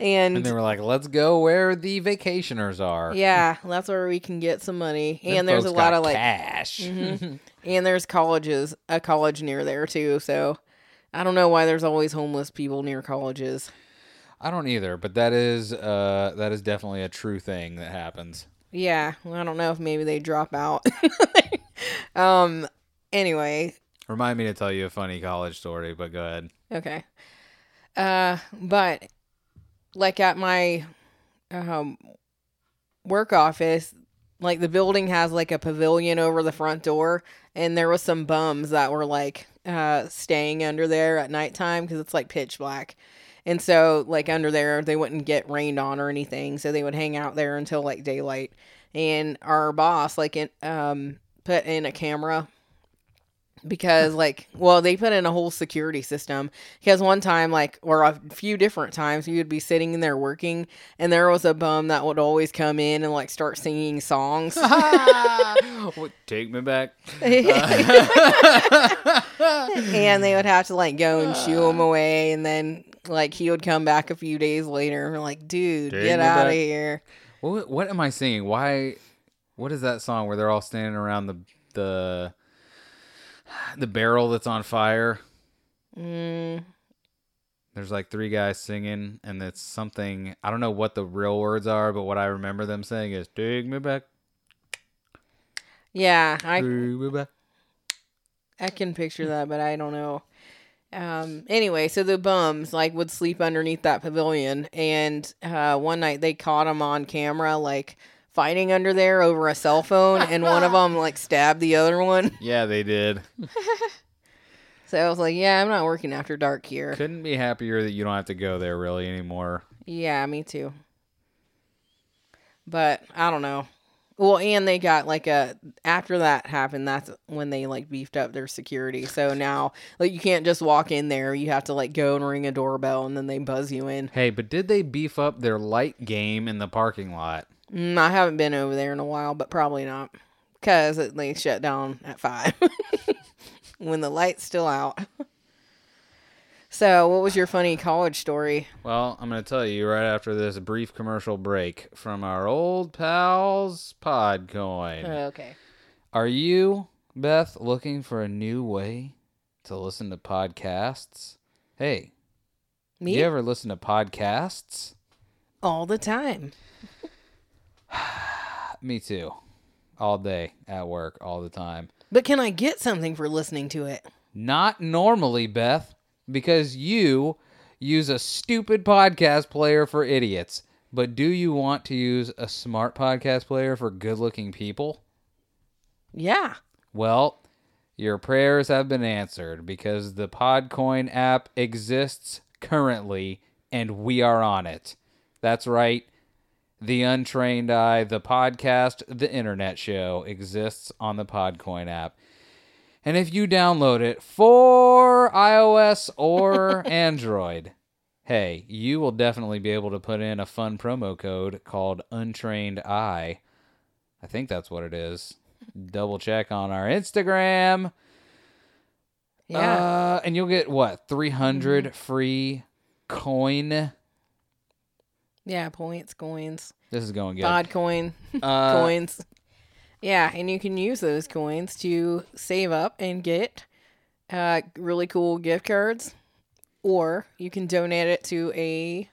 And, And they were like, "Let's go where the vacationers are." yeah, that's where we can get some money. Them and there's a lot of like cash. Mhm. [LAUGHS] and there's colleges, a college near there too. So I don't know why there's always homeless people near colleges. I don't either, but that is uh that is definitely a true thing that happens. Yeah, I don't know if maybe they drop out. [LAUGHS] um anyway, Remind me to tell you a funny college story, but go ahead. okay. Uh but like at my um work office, like the building has like a pavilion over the front door, and there was some bums that were like uh, staying under there at nighttime because it's like pitch black. And so, like under there, they wouldn't get rained on or anything, so they would hang out there until like daylight. And our boss, like, in, um, put in a camera because like well they put in a whole security system because one time like or a few different times you would be sitting in there working and there was a bum that would always come in and like start singing songs [LAUGHS] What, Take me back. [LAUGHS] and they would have to like go and shoo him away and then like he would come back a few days later and like dude Take get out of here What, what am I singing? Why? What is that song where they're all standing around the the the barrel that's on fire? mm, There's like three guys singing, and it's something I don't know what the real words are, but what I remember them saying is "Take me back, yeah i take me back." I can picture that, but I don't know. Um, anyway, so the bums like would sleep underneath that pavilion, and uh, one night they caught them on camera like fighting under there over a cell phone, and one of them like stabbed the other one. [LAUGHS] Yeah, they did. So I was like, "Yeah, I'm not working after dark here." Couldn't be happier that you don't have to go there really anymore. Yeah, me too. But I don't know. Well, and they got like a after that happened, that's when they like beefed up their security. So now like you can't just walk in there. You have to like go and ring a doorbell and then they buzz you in. Hey, but did they beef up their light game in the parking lot? Mm, I haven't been over there in a while, but probably not. Cuz they shut down at 5 [LAUGHS] when the light's still out. So, what was your funny college story? Well, I'm going to tell you right after this brief commercial break from our old pals Podcoin. Okay. Are you, Beth, looking for a new way to listen to podcasts? Hey, Me you ever listen to podcasts? all the time. [LAUGHS] [SIGHS] Me too. All day at work, all the time. But can I get something for listening to it? Not normally, Beth, because you use a stupid podcast player for idiots. But do you want to use a smart podcast player for good looking people? Yeah. Well, your prayers have been answered because the Podcoin app exists currently and we are on it. That's right. The Untrained Eye, the podcast, the internet show exists on the Podcoin app. And if you download it for iOS or [LAUGHS] Android, hey, you will definitely be able to put in a fun promo code called Untrained Eye. I think that's what it is. Double check on our Instagram. Yeah. Uh, and you'll get what? 300 free coin. Yeah, points, coins, This is going good. Podcoin, [LAUGHS] Uh, coins. Yeah, and you can use those coins to save up and get uh, really cool gift cards, or you can donate it to a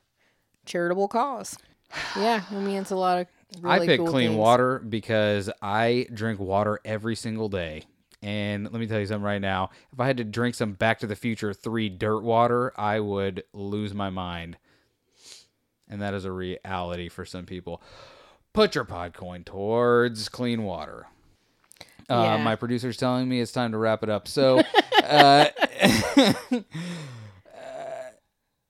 charitable cause. [SIGHS] Yeah, I mean it's a lot of. Really I pick cool clean things. water because I drink water every single day. And let me tell you something right now. If I had to drink some Back to the Future 3 dirt water, I would lose my mind. And that is a reality for some people. Put your Podcoin towards clean water. Uh, Yeah. My producer's telling me it's time to wrap it up. So, [LAUGHS] uh, [LAUGHS]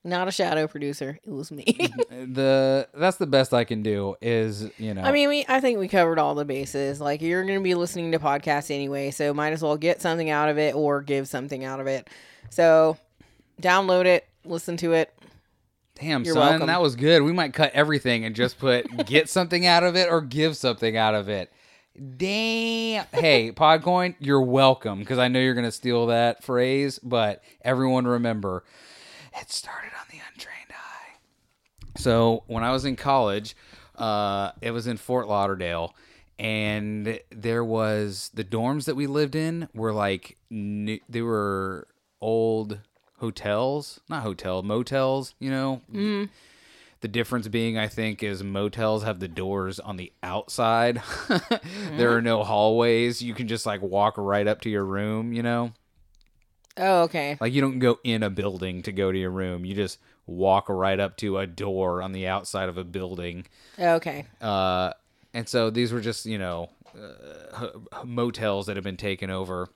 Not a shadow producer. It was me. [LAUGHS] the that's the best I can do is, you know. I mean, we I think we covered all the bases. Like you're going to be listening to podcasts anyway, so might as well get something out of it or give something out of it. So download it, listen to it. Damn, You're son, welcome. that was good. We might cut everything and just put get [LAUGHS] something out of it or give something out of it. Damn. Hey, Podcoin, you're welcome because I know you're going to steal that phrase, but everyone remember, it started on the untrained eye. So when I was in college, uh, it was in Fort Lauderdale, and there was the dorms that we lived in were like new, they were old hotels, not hotel, motels. You know, the difference being, I think, is motels have the doors on the outside. [LAUGHS] there are no hallways. You can just like walk right up to your room. You know. Oh, okay. Like you don't go in a building to go to your room. You just walk right up to a door on the outside of a building. Okay. Uh, and so these were just you know uh, motels that have been taken over.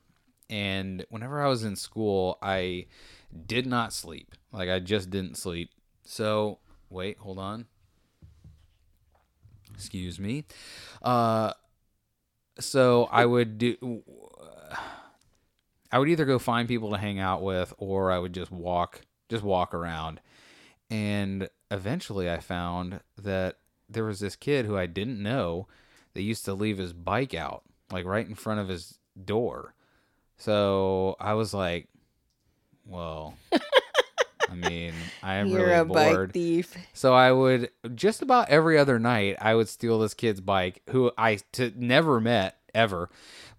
And whenever I was in school, I did not sleep. Like I just didn't sleep. So wait, hold on. Excuse me. Uh, so I would do. I would either go find people to hang out with, or I would just walk, just walk around. And eventually, I found that there was this kid who I didn't know that used to leave his bike out, like right in front of his door. So I was like, well, I [LAUGHS] mean, I am You're really a bike bored. thief. So I would just about every other night I would steal this kid's bike who I t- never met ever,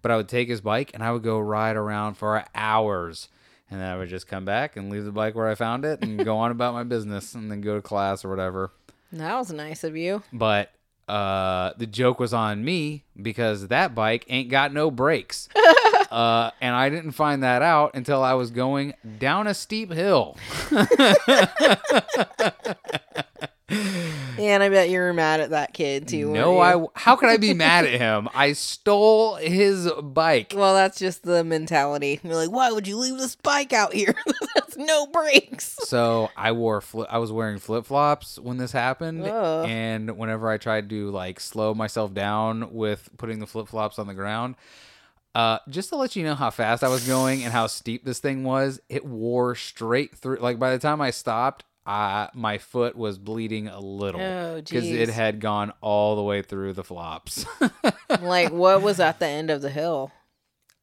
but I would take his bike and I would go ride around for hours. And then I would just come back and leave the bike where I found it and go on [LAUGHS] about my business and then go to class or whatever. That was nice of you. But uh, the joke was on me because that bike ain't got no brakes. [LAUGHS] uh, and I didn't find that out until I was going down a steep hill. [LAUGHS] And I bet you were mad at that kid too. No. I. How could I be [LAUGHS] mad at him? I stole his bike. Well, that's just the mentality. You're like, why would you leave this bike out here? [LAUGHS] That's no brakes. So I wore. Fli- I was wearing flip flops when this happened, Ugh. and whenever I tried to like slow myself down with putting the flip flops on the ground, uh, just to let you know how fast I was going and how steep this thing was, it wore straight through. Like by the time I stopped, uh, my foot was bleeding a little Oh, because it had gone all the way through the flops. [LAUGHS] like, what was at the end of the hill?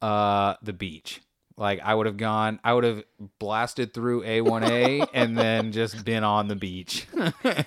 uh the beach like i would have gone i would have blasted through a1a [LAUGHS] and then just been on the beach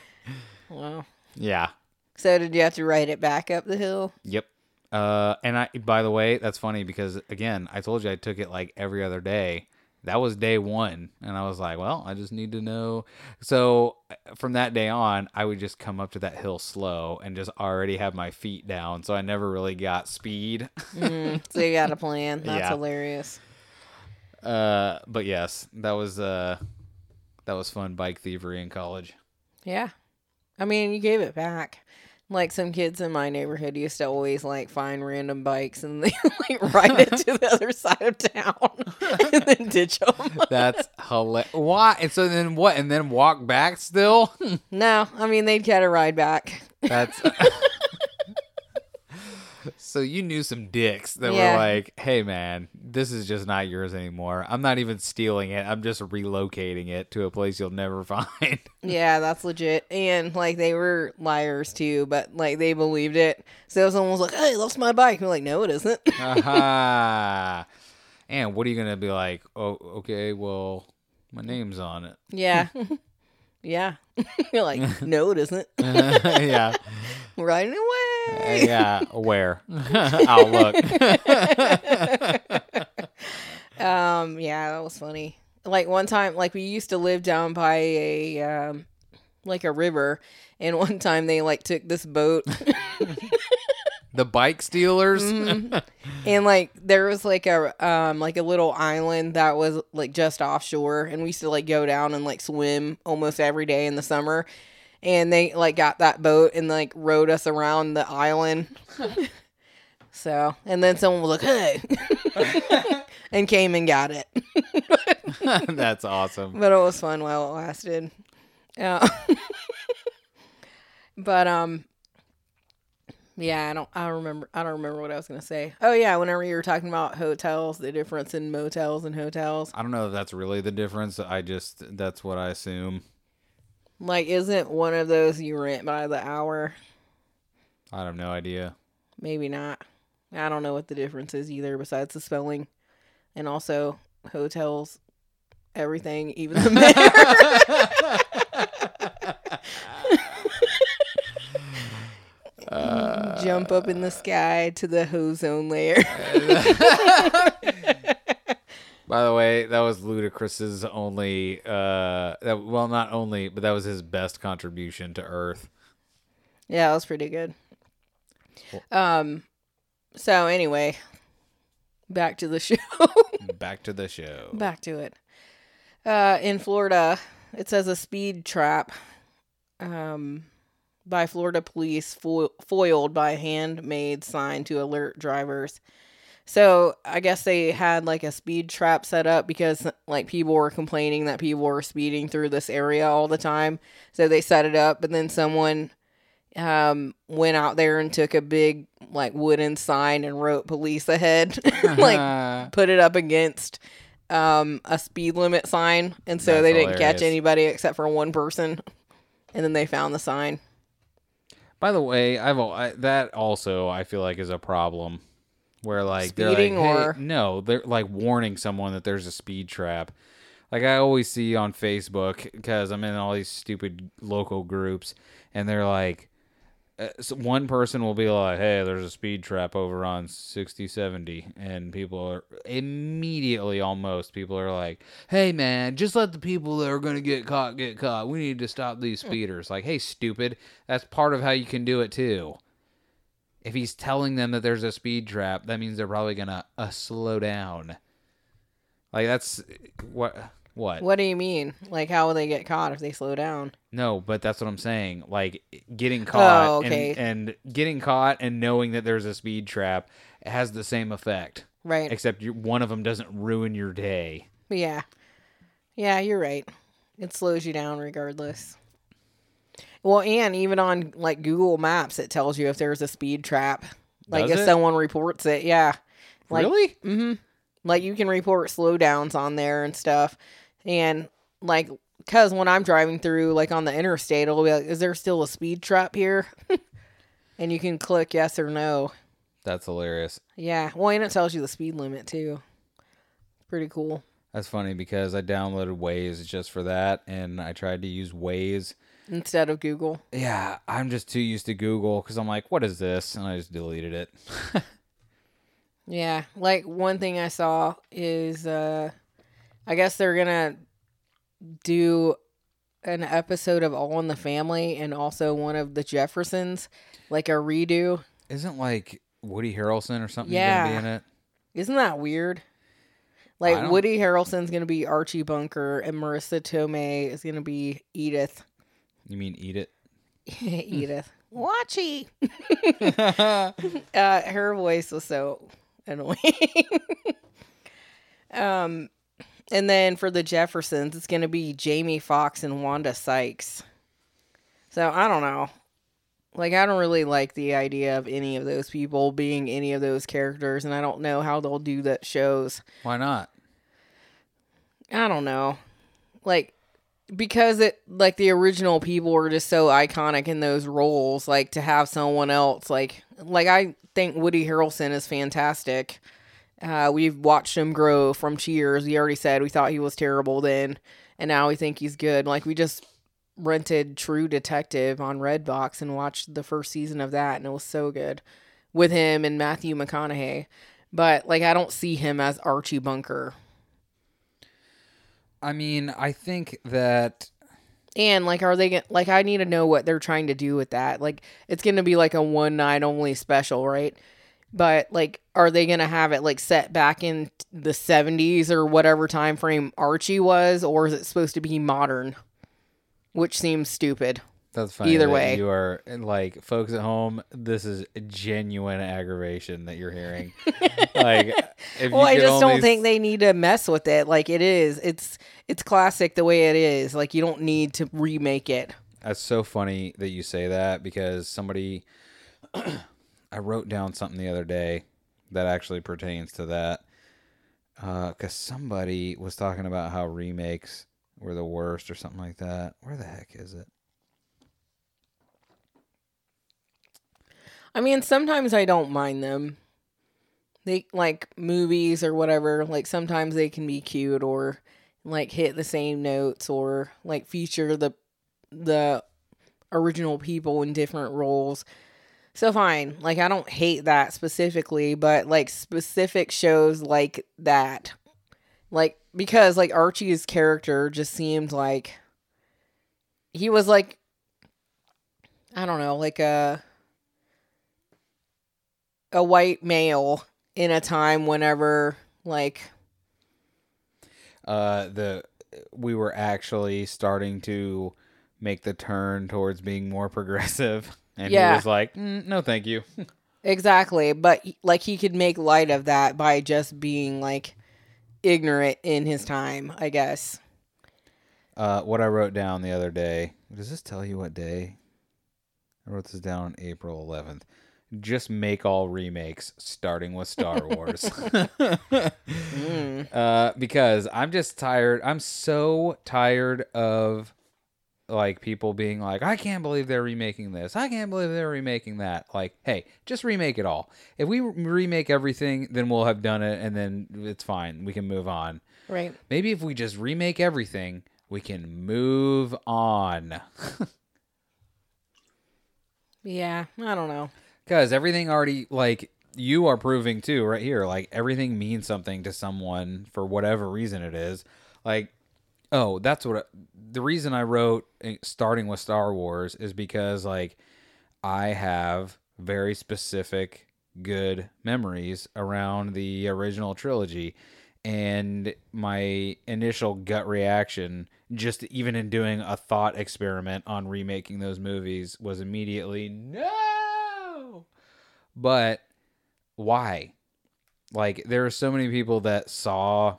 [LAUGHS] Wow. yeah So did you have to ride it back up the hill? yep uh and i by the way that's funny because again i told you i took it like every other day that was day one and i was like well i just need to know so uh, from that day on i would just come up to that hill slow and just already have my feet down so i never really got speed Mm, so you got a plan. [LAUGHS] That's Yeah. hilarious. uh but yes that was uh that was fun bike thievery in college Yeah. I mean, you gave it back. Like some kids in my neighborhood used to always like find random bikes and [LAUGHS] they like ride it to the other side of town [LAUGHS] and then ditch them. [LAUGHS] That's hilarious. Why? And so then what? And then walk back still? no, I mean they'd get a ride back. That's. So you knew some dicks that Yeah. were like, "Hey, man, this is just not yours anymore. I'm not even stealing it. I'm just relocating it to a place you'll never [LAUGHS] find." Yeah, that's legit. And like they were liars too, but like they believed it. So someone was like, "Hey, that's my bike," I'm like, "No, it isn't." [LAUGHS] Aha. And what are you gonna be like? Oh, okay. Well, my name's on it. yeah, [LAUGHS] yeah. [LAUGHS] You're like, [LAUGHS] "No, it isn't." [LAUGHS] yeah. Riding away. Yeah. Where? I'll look. Um, yeah, that was funny. Like one time, like we used to live down by a um, like a river, and one time they like took this boat, the bike stealers. [LAUGHS] and like there was like a um like a little island that was like just offshore, and we used to like go down and like swim almost every day in the summer. And they like got that boat and like rowed us around the island. [LAUGHS] so, and then someone was like, "Hey," [LAUGHS] and came and got it. That's awesome. but it was fun while it lasted. Yeah. but um yeah, I don't I remember I don't remember what I was gonna say. Oh yeah, whenever you were talking about hotels, the difference in motels and hotels. I don't know if that's really the difference. I just that's what I assume. Like isn't one of those you rent by the hour? I have no idea. Maybe not. I don't know what the difference is either besides the spelling. And also hotels everything, even the mayor. [LAUGHS] [LAUGHS] Uh, Jump up in the sky to the ozone layer. [LAUGHS] By the way, that was Ludacris's only uh that well not only, but that was his best contribution to Earth. yeah, that was pretty good. Um so anyway, back to the [LAUGHS] show. Back to the show. back to it. Uh in Florida, it says a speed trap um by Florida police fo- foiled by a handmade sign to alert drivers. So I guess they had like a speed trap set up because like people were complaining that people were speeding through this area all the time. So they set it up, but then someone um went out there and took a big like wooden sign and wrote police ahead [LAUGHS] like put it up against um a speed limit sign. And so That's they didn't catch anybody except for one person. And then they found the sign By the way, I've I, that also I feel like is a problem where like they're like, Speeding "Hey," no, they're like warning someone that there's a speed trap. Like I always see on Facebook because I'm in all these stupid local groups, and they're like, Uh, so one person will be like, "Hey, there's a speed trap over on 6070," and people are immediately almost people are like, "Hey, man, just let the people that are gonna get caught get caught. We need to stop these hmm. speeders." Like, hey, stupid, that's part of how you can do it too. If he's telling them that there's a speed trap, that means they're probably gonna uh, slow down. Like that's uh, what what what do you mean like how will they get caught if they slow down no, but that's what I'm saying. Like getting caught Oh, okay. and, and getting caught and knowing that there's a speed trap has the same effect, right except you one of them doesn't ruin your day. yeah yeah you're right it slows you down regardless well and even on like google maps it tells you if there's a speed trap like Does if it? someone reports it yeah Like- really? Mm-hmm. Like you can report slowdowns on there and stuff, and like because when I'm driving through like on the interstate, it'll be like, "Is there still a speed trap here?" [LAUGHS] and you can click yes or no. That's hilarious. Yeah, well, and it tells you the speed limit too. Pretty cool. That's funny because I downloaded Waze just for that, and I tried to use Waze. Instead of Google. Yeah, I'm just too used to Google because I'm like, what is this? And I just deleted it. [LAUGHS] Yeah, like one thing I saw is, uh I guess they're gonna do an episode of All in the Family and also one of the Jeffersons, like a redo. Isn't like Woody Harrelson or something Yeah. gonna be in it? Isn't that weird? Like Woody Harrelson's gonna be Archie Bunker and Marisa Tomei is gonna be Edith. You mean eat it? [LAUGHS] Edith. Watchy. [LAUGHS] uh, her voice was so annoying. [LAUGHS] um, and then for the Jeffersons, it's gonna be Jamie Foxx and Wanda Sykes. So I don't know. Like I don't really like the idea of any of those people being any of those characters, and I don't know how they'll do that shows. Why not? I don't know. Like because it like the original people were just so iconic in those roles, like to have someone else like like I think Woody Harrelson is fantastic. Uh, we've watched him grow from Cheers. We already said we thought he was terrible then, and now we think he's good. Like we just rented True Detective on Redbox and watched the first season of that, and it was so good with him and Matthew McConaughey. But like I don't see him as Archie Bunker. I mean, I think that And like, are they like? I need to know what they're trying to do with that. Like, it's gonna be like a one night only special, right? But like, are they gonna have it like set back in the seventies or whatever time frame Archie was, or is it supposed to be modern? Which seems stupid. that's funny. Either that way. you are like folks at home. This is genuine aggravation that you're hearing. [LAUGHS] like, if Well, I just don't think they need to mess with it. Like it is, it's it's classic the way it is. Like you don't need to remake it. That's so funny that you say that because somebody, I wrote down something the other day that actually pertains to that. Uh, because somebody was talking about how remakes were the worst or something like that. Where the heck is it? I mean, sometimes I don't mind them. They like movies or whatever, like sometimes they can be cute or like hit the same notes or like feature the the original people in different roles. So fine. Like I don't hate that specifically, but like specific shows like that. Like because like Archie's character just seemed like he was like I don't know, like a a white male in a time whenever like Uh, the we were actually starting to make the turn towards being more [LAUGHS] progressive. And Yeah. he was like, "Mm, "No, thank you." [LAUGHS] Exactly, but like he could make light of that by just being like ignorant in his time, I guess. Uh, what I wrote down the other day. Does this tell you what day? I wrote this down on April 11th. Just make all remakes starting with Star [LAUGHS] Wars. [LAUGHS] uh, because I'm just tired. I'm so tired of like people being like, I can't believe they're remaking this. I can't believe they're remaking that. Like, hey, just remake it all. If we remake everything, then we'll have done it and then it's fine. We can move on. Right. Maybe if we just remake everything, we can move on. [LAUGHS] Yeah, I don't know. Because everything already, like, you are proving too, right here, like, everything means something to someone for whatever reason it is. Like, oh, that's what the reason I wrote eh, starting with Star Wars is because, like, I have very specific good memories around the original trilogy. And my initial gut reaction, just even in doing a thought experiment on remaking those movies, was immediately no. But why? Like, there are so many people that saw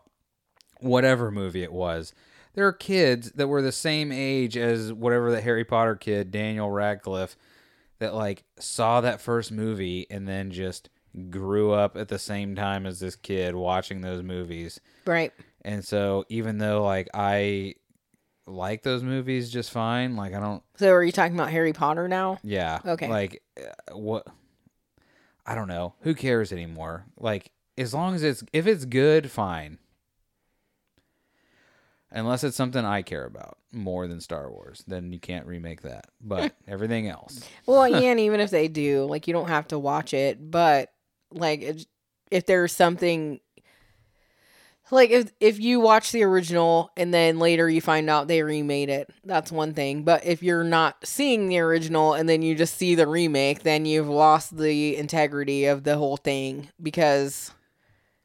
whatever movie it was. There are kids that were the same age as whatever the Harry Potter kid, Daniel Radcliffe, that like saw that first movie and then just grew up at the same time as this kid watching those movies. Right. And so even though like I like those movies just fine, like I don't So are you talking about Harry Potter now? yeah. Okay. Like uh, what I don't know. Who cares anymore? Like as long as it's if it's good, fine. Unless it's something I care about more than Star Wars, then you can't remake that. But [LAUGHS] everything else. Well, yeah, and even if they do, like you don't have to watch it, but like it- if there's something like if if you watch the original and then later you find out they remade it, that's one thing. But if you're not seeing the original and then you just see the remake, then you've lost the integrity of the whole thing because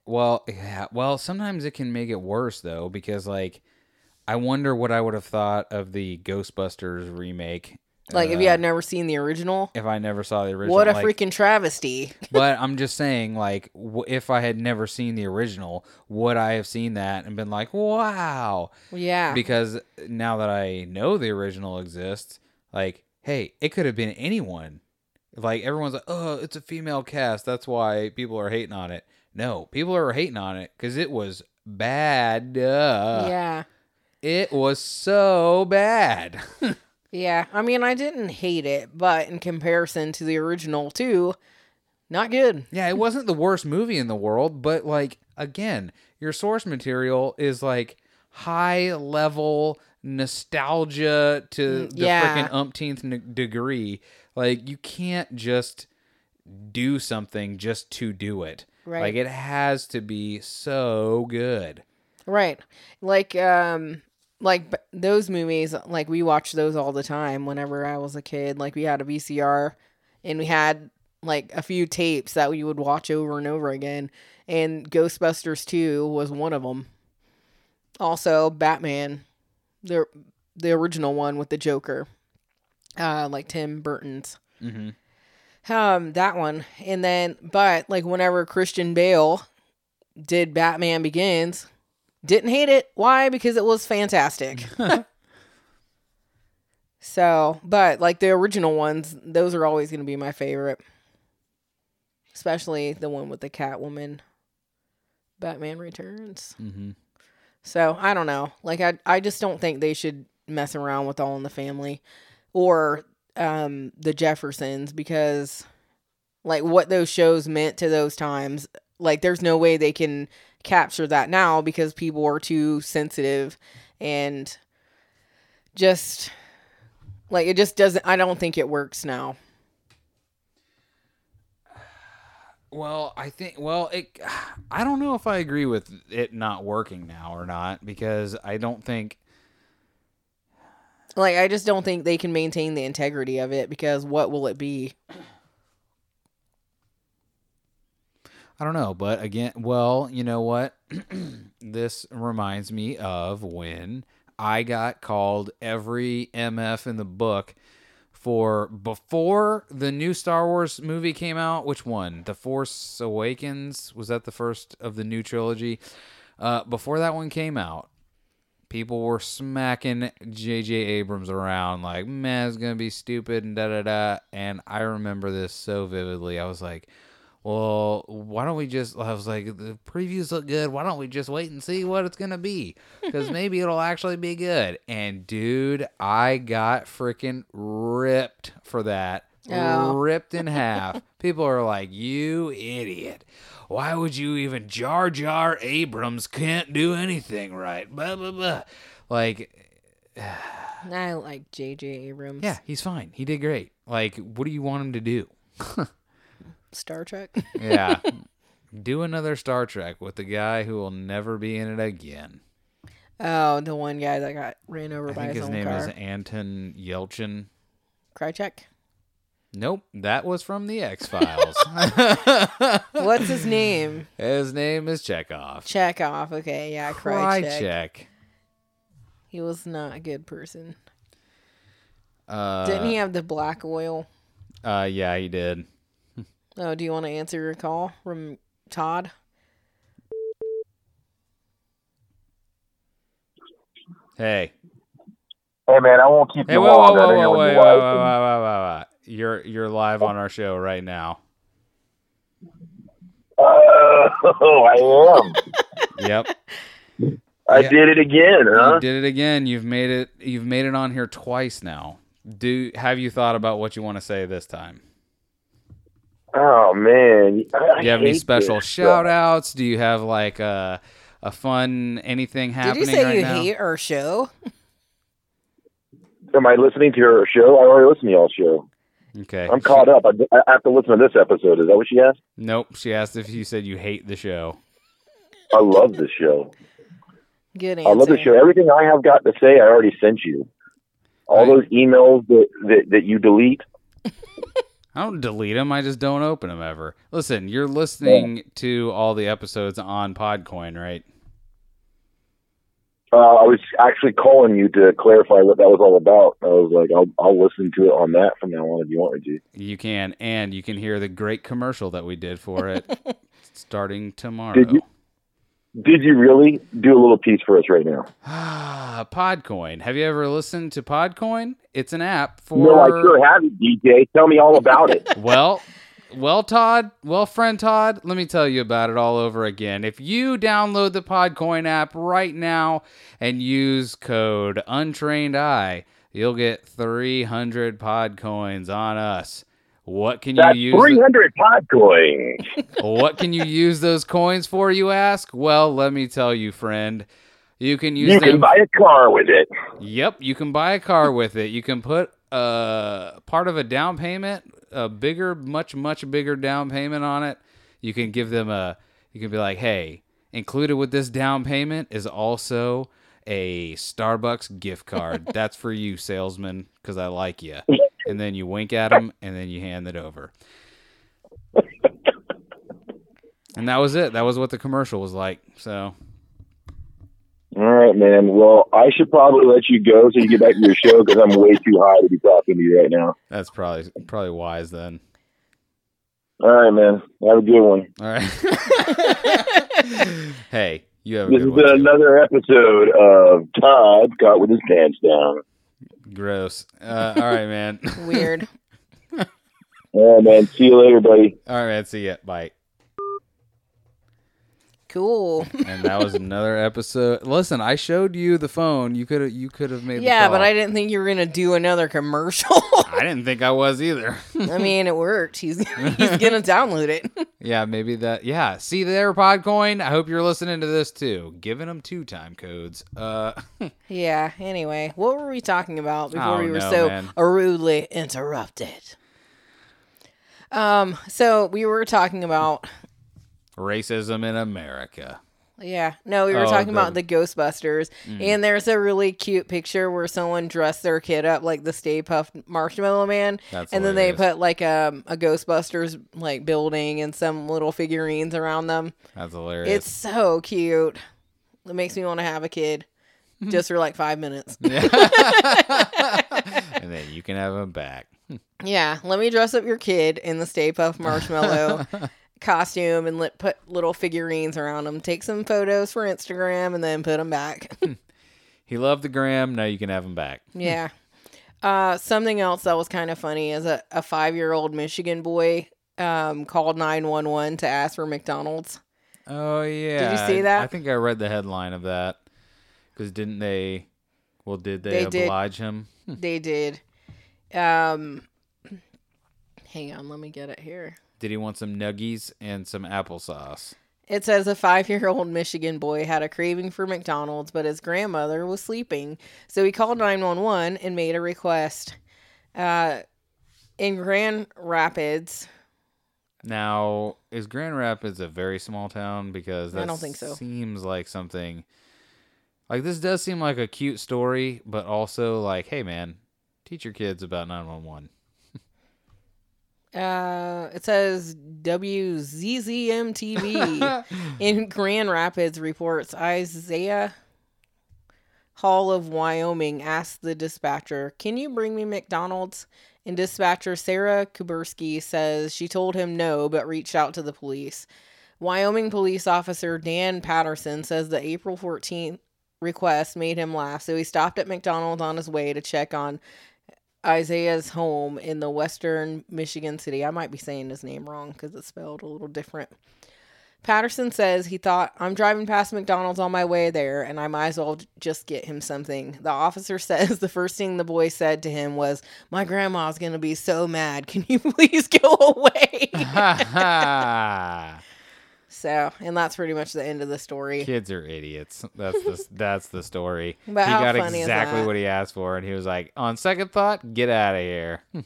Well, yeah. Well, sometimes it can make it worse though because like I wonder what I would have thought of the Ghostbusters remake like if you uh, had never seen the original, if I never saw the original. what a like- freaking travesty. [LAUGHS] but I'm just saying, like, w- if I had never seen the original, would I have seen that and been like, wow? yeah. Because now that I know the original exists, like, hey, it could have been anyone. Like, everyone's like, oh, it's a female cast. That's why people are hating on it. No, people are hating on it because it was bad. Uh, yeah. It was so bad. Yeah, I mean, I didn't hate it, but in comparison to the original, too, not good. Yeah, it wasn't the worst movie in the world, but like again, your source material is like high level nostalgia to the yeah. freaking umpteenth n- degree. Like you can't just do something just to do it. Right. Like it has to be so good. Right. Like, um, like those movies, like we watched those all the time whenever I was a kid. Like we had a VCR and we had like a few tapes that we would watch over and over again. And Ghostbusters 2 was one of them. Also, Batman, the the original one with the Joker, uh, like Tim Burton's. hmm Um, that one, and then, but like whenever Christian Bale did Batman Begins, didn't hate it. Why? Because it was fantastic. [LAUGHS] so, but like the original ones, those are always going to be my favorite, especially the one with the Catwoman. Batman Returns. hmm So I don't know. Like I, I just don't think they should mess around with All in the Family, or um the Jeffersons because, like what those shows meant to those times. Like there's no way they can capture that now because people are too sensitive, and just like it just doesn't. I don't think it works now. Well, I think well, it I don't know if I agree with it not working now or not because I don't think Like I just don't think they can maintain the integrity of it because what will it be? I don't know, but again, well, you know what? [CLEARS THROAT] this reminds me of when I got called every MF in the book for before the new Star Wars movie came out. Which one? The Force Awakens? Was that the first of the new trilogy? Uh, before that one came out, people were smacking J.J. Abrams around like, man, it's going to be stupid and da da da. And I remember this so vividly. I was like, well, why don't we just? I was like, the previews look good. Why don't we just wait and see what it's gonna be? [LAUGHS] Because maybe it'll actually be good. And dude, I got freaking ripped for that. Oh. Ripped in [LAUGHS] half. People are like, you idiot. Why would you even Jar Jar Abrams can't do anything right? Blah blah blah. Like, [SIGHS] I like J.J. Abrams. yeah, he's fine. He did great. Like, what do you want him to do? [LAUGHS] Star Trek. [LAUGHS] [LAUGHS] Yeah. Do another Star Trek with the guy who will never be in it again. oh, the one guy that got ran over I by think his, his name car. is Anton Yelchin. Krycek. Nope, that was from the X Files. [LAUGHS] What's his name? his name is Chekov. Chekov. Okay, yeah, Cry Krycek. He was not a good person. Uh, Didn't he have the black oil? Uh, yeah, he did. Oh, do you want to answer your call from Todd? Hey, Hey man, I won't keep hey, you whoa, whoa, long. whoa, whoa, you're whoa, whoa, your whoa, whoa, whoa, whoa, whoa. You're you're live on our show right now. Oh, I am. [LAUGHS] Yep, I Yeah. did it again, huh? you did it again. You've made it. You've made it on here twice now. Do have you thought about what you want to say this time? Oh man. I, Do you have any special this shout outs? Do you have like a a fun anything happening? Did happening you say right you now? hate our show? Am I listening to your show? I already listened to y'all's show. Okay. I'm caught up. I, I have to listen to this episode. Is that what she asked? Nope. She asked if you said you hate the show. I love the show. Good answer. I love the show. Everything I have got to say, I already sent you. All Right. those emails that, that, that you delete. [LAUGHS] I don't delete them. I just don't open them ever. Listen, you're listening to all the episodes on Podcoin, right? Uh, I was actually calling you to clarify what that was all about. I was like, I'll, I'll listen to it on that from now on if you want me to. You can, and you can hear the great commercial that we did for it [LAUGHS] starting tomorrow. Did you- Did you really do a little piece for us right now? Ah, Podcoin. Have you ever listened to Podcoin? It's an app for. No, I sure haven't, DJ. Tell me all about it. [LAUGHS] Well, well, Todd, well, friend Todd, let me tell you about it all over again. If you download the Podcoin app right now and use code Untrained Eye, you'll get 300 Podcoins on us. What can That's you use? 300 Podcoin. [LAUGHS] what can you use those coins for? You ask. Well, let me tell you, friend. You can use You them. can buy a car with it. Yep, you can buy a car with it. You can put a part of a down payment, a bigger, much, much bigger down payment on it. You can give them a. You can be like, hey, included with this down payment is also a Starbucks gift card. [LAUGHS] That's for you, salesman, because I like you. [LAUGHS] And then you wink at them, and then you hand it over. And that was it. That was what the commercial was like. So All right, man. Well, I should probably let you go so you get back to your show because I'm way too high to be talking to you right now. that's probably probably wise then. All right, man. Have a good one. All right. [LAUGHS] hey, you have a This good has one. been too. another episode of Todd caught with his pants down. Gross. Uh, all right, man. Weird. [LAUGHS] All right, man. See you later, buddy. all right, man. See ya. Bye. Cool. And that was another episode. Listen, I showed you the phone. You could have. You could have made. yeah, but. I didn't think you were gonna do another commercial. [LAUGHS] I didn't think I was either. I mean, it worked. He's [LAUGHS] he's gonna download it. yeah, maybe that. Yeah. See there, Podcoin. I hope you're listening to this too. Giving them two time codes. Uh. [LAUGHS] yeah. Anyway, what were we talking about before Oh, we were no, so man. rudely interrupted? Um. So we were talking about. Racism in America. Yeah. No, we were Oh, talking the- about the Ghostbusters, Mm. and there's a really cute picture where someone dressed their kid up like the Stay Puft Marshmallow Man, That's and then they put like um, a Ghostbusters like building and some little figurines around them. That's hilarious. It's so cute. It makes me want to have a kid. [LAUGHS] just for like five minutes. [LAUGHS] and then you can have them back. Yeah, let me dress up your kid in the Stay Puft Marshmallow [LAUGHS] costume and let put little figurines around him. Take some photos for Instagram and then put them back. [LAUGHS] He loved the gram. Now you can have him back. [LAUGHS] yeah. Uh, something else that was kind of funny is a, a five year old Michigan boy um, called 911 to ask for McDonald's. Oh yeah. Did you see that? I think I read the headline of that. Because didn't they? Well, did they, They did. oblige him? They did. Um, hang on, let me get it here. Did he want some nuggies and some applesauce? It says a five year old Michigan boy had a craving for McDonald's, but his grandmother was sleeping. So he called 911 and made a request. Uh, in Grand Rapids, Now, is Grand Rapids a very small town? Because that I don't think so. Seems like something. Like this does seem like a cute story, but also like, hey man, teach your kids about nine one one. Uh, it says WZZM TV [LAUGHS] in Grand Rapids reports Isaiah Hall of Wyoming asked the dispatcher, Can you bring me McDonald's? And dispatcher Sarah Kuberski says she told him no, but reached out to the police. Wyoming police officer Dan Patterson says the April 14th request made him laugh, so he stopped at McDonald's on his way to check on Isaiah's home in the western Michigan city. I might be saying his name wrong because it's spelled a little different. Patterson says he thought, I'm driving past McDonald's on my way there and I might as well just get him something. The officer [LAUGHS] says the first thing the boy said to him was, My grandma's going to be so mad. Can you [LAUGHS] please go away? [LAUGHS] so, and that's pretty much the end of the story. Kids are idiots. That's the [LAUGHS] that's the story. But he how got exactly what he asked for, and he was like, "On second thought, get out of here, [LAUGHS]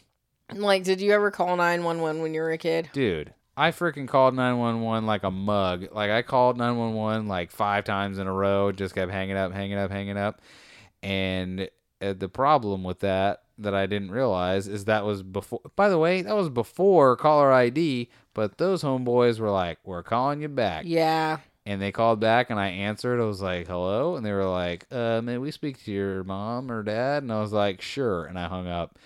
Like, did you ever call 911 when you were a kid? dude." I freaking called nine one one like a mug. Like I called nine one one like five times in a row. Just kept hanging up, hanging up, hanging up. And uh, the problem with that that I didn't realize is that was before. By the way, that was before caller ID. But those homeboys were like, "We're calling you back." Yeah. and they called back and I answered. I was like, "Hello," and they were like, "Uh, may we speak to your mom or dad?" And I was like, "Sure," and I hung up.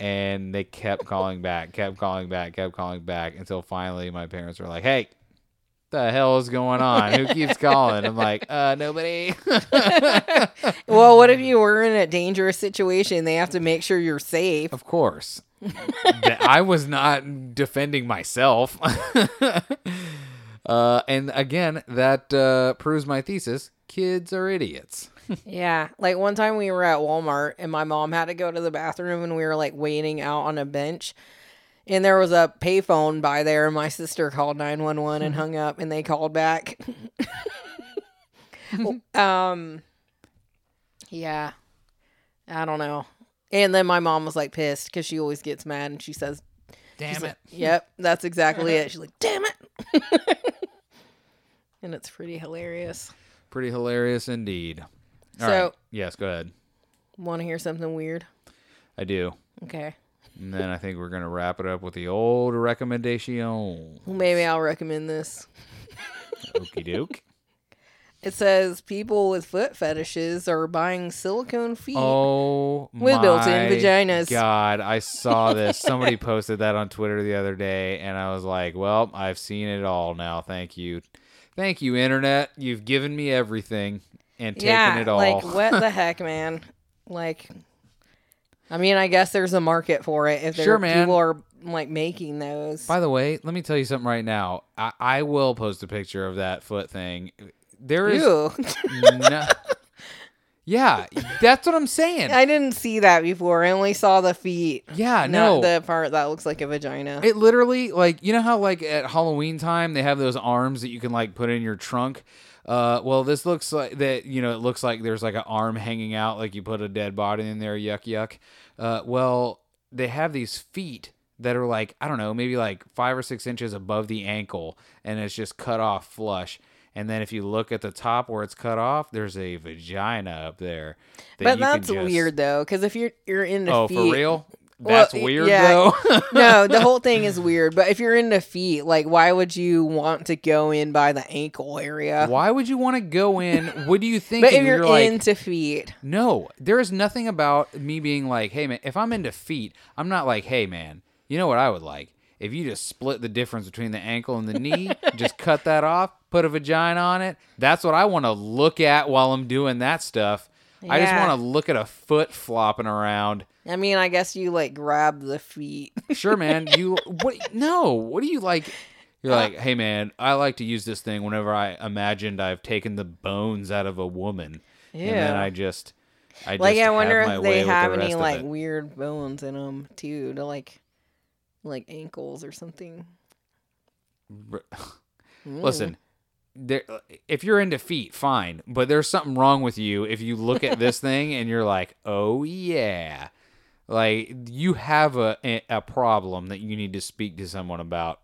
And they kept calling back, kept calling back, kept calling back until finally my parents were like, "Hey, the hell is going on? Who [LAUGHS] keeps calling?" I'm like, "Uh, nobody." [LAUGHS] Well, what if you were in a dangerous situation? They have to make sure you're safe. Of course. I was not defending myself. [LAUGHS] uh, and again, that uh, proves my thesis kids are idiots. Yeah. Like one time we were at Walmart and my mom had to go to the bathroom and we were like waiting out on a bench. And there was a payphone by there and my sister called 911 and hung up and they called back. [LAUGHS] um yeah. I don't know. And then my mom was like pissed cuz she always gets mad and she says, Damn it. like, "Yep, that's exactly it." [LAUGHS] She's like, "Damn it." [LAUGHS] and it's pretty hilarious. Pretty hilarious indeed. All So- right. Yes, go ahead. Want to hear something weird? I do. Okay. And then I think we're going to wrap it up with the old recommendation. Well, maybe I'll recommend this. Okie doke. [LAUGHS] It says people with foot fetishes are buying silicone feet. Oh, With built-in vaginas. God, I saw this. [LAUGHS] Somebody posted that on Twitter the other day, and I was like, "Well, I've seen it all now. Thank you, thank you, internet. You've given me everything and taken yeah, it all." like what the [LAUGHS] heck, man? Like, I mean, I guess there's a market for it if there Sure, man. people are like making those. By the way, let me tell you something right now. I, I will post a picture of that foot thing. There is Ew. no. [LAUGHS] Yeah, that's what I'm saying. I didn't see that before. I only saw the feet. yeah, Not no. the part that looks like a vagina. It literally like you know how like at Halloween time they have those arms that you can like put in your trunk. Uh, well, this looks like that. You know, it looks like there's like an arm hanging out, like you put a dead body in there. Yuck, yuck. Uh, well, they have these feet that are like I don't know, maybe like five or six inches above the ankle, and it's just cut off flush. And then if you look at the top where it's cut off, there's a vagina up there. that but that's just- weird though, because if you're you're into Oh, feet, for real? Well, That's y- weird yeah. though. [LAUGHS] no, the whole thing is weird. But if you're into feet, like, why would you want to go in by the ankle area? Why would you want to go in? What do you [LAUGHS] think? But if you're, like, into feet, no, there is nothing about me being like, hey man, if I'm into feet, I'm not like, hey man, you know what I would like? If you just split the difference between the ankle and the knee, [LAUGHS] just cut that off, put a vagina on it. That's what I want to look at while I'm doing that stuff. I just want to look at a foot flopping around. I mean, I guess you like grab the feet. [LAUGHS] Sure, man. You what? No. What do you like? You're uh, like, hey, man. I like to use this thing whenever I imagined I've taken the bones out of a woman, yeah. and then I just, I like, just I wonder have if they with the have any like weird bones in them too, to like, like ankles or something. [SIGHS] Listen, there. Uh, if you're into feet, fine. But there's something wrong with you if you look at this [LAUGHS] thing and you're like, oh yeah, like you have a a- problem that you need to speak to someone about.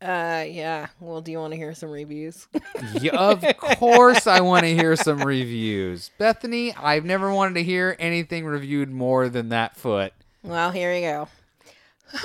Uh, yeah. Well, do you want to hear some reviews? [LAUGHS] Yeah, of course, I want to hear some reviews. Bethany, I've never wanted to hear anything reviewed more than that foot. Well, here you go.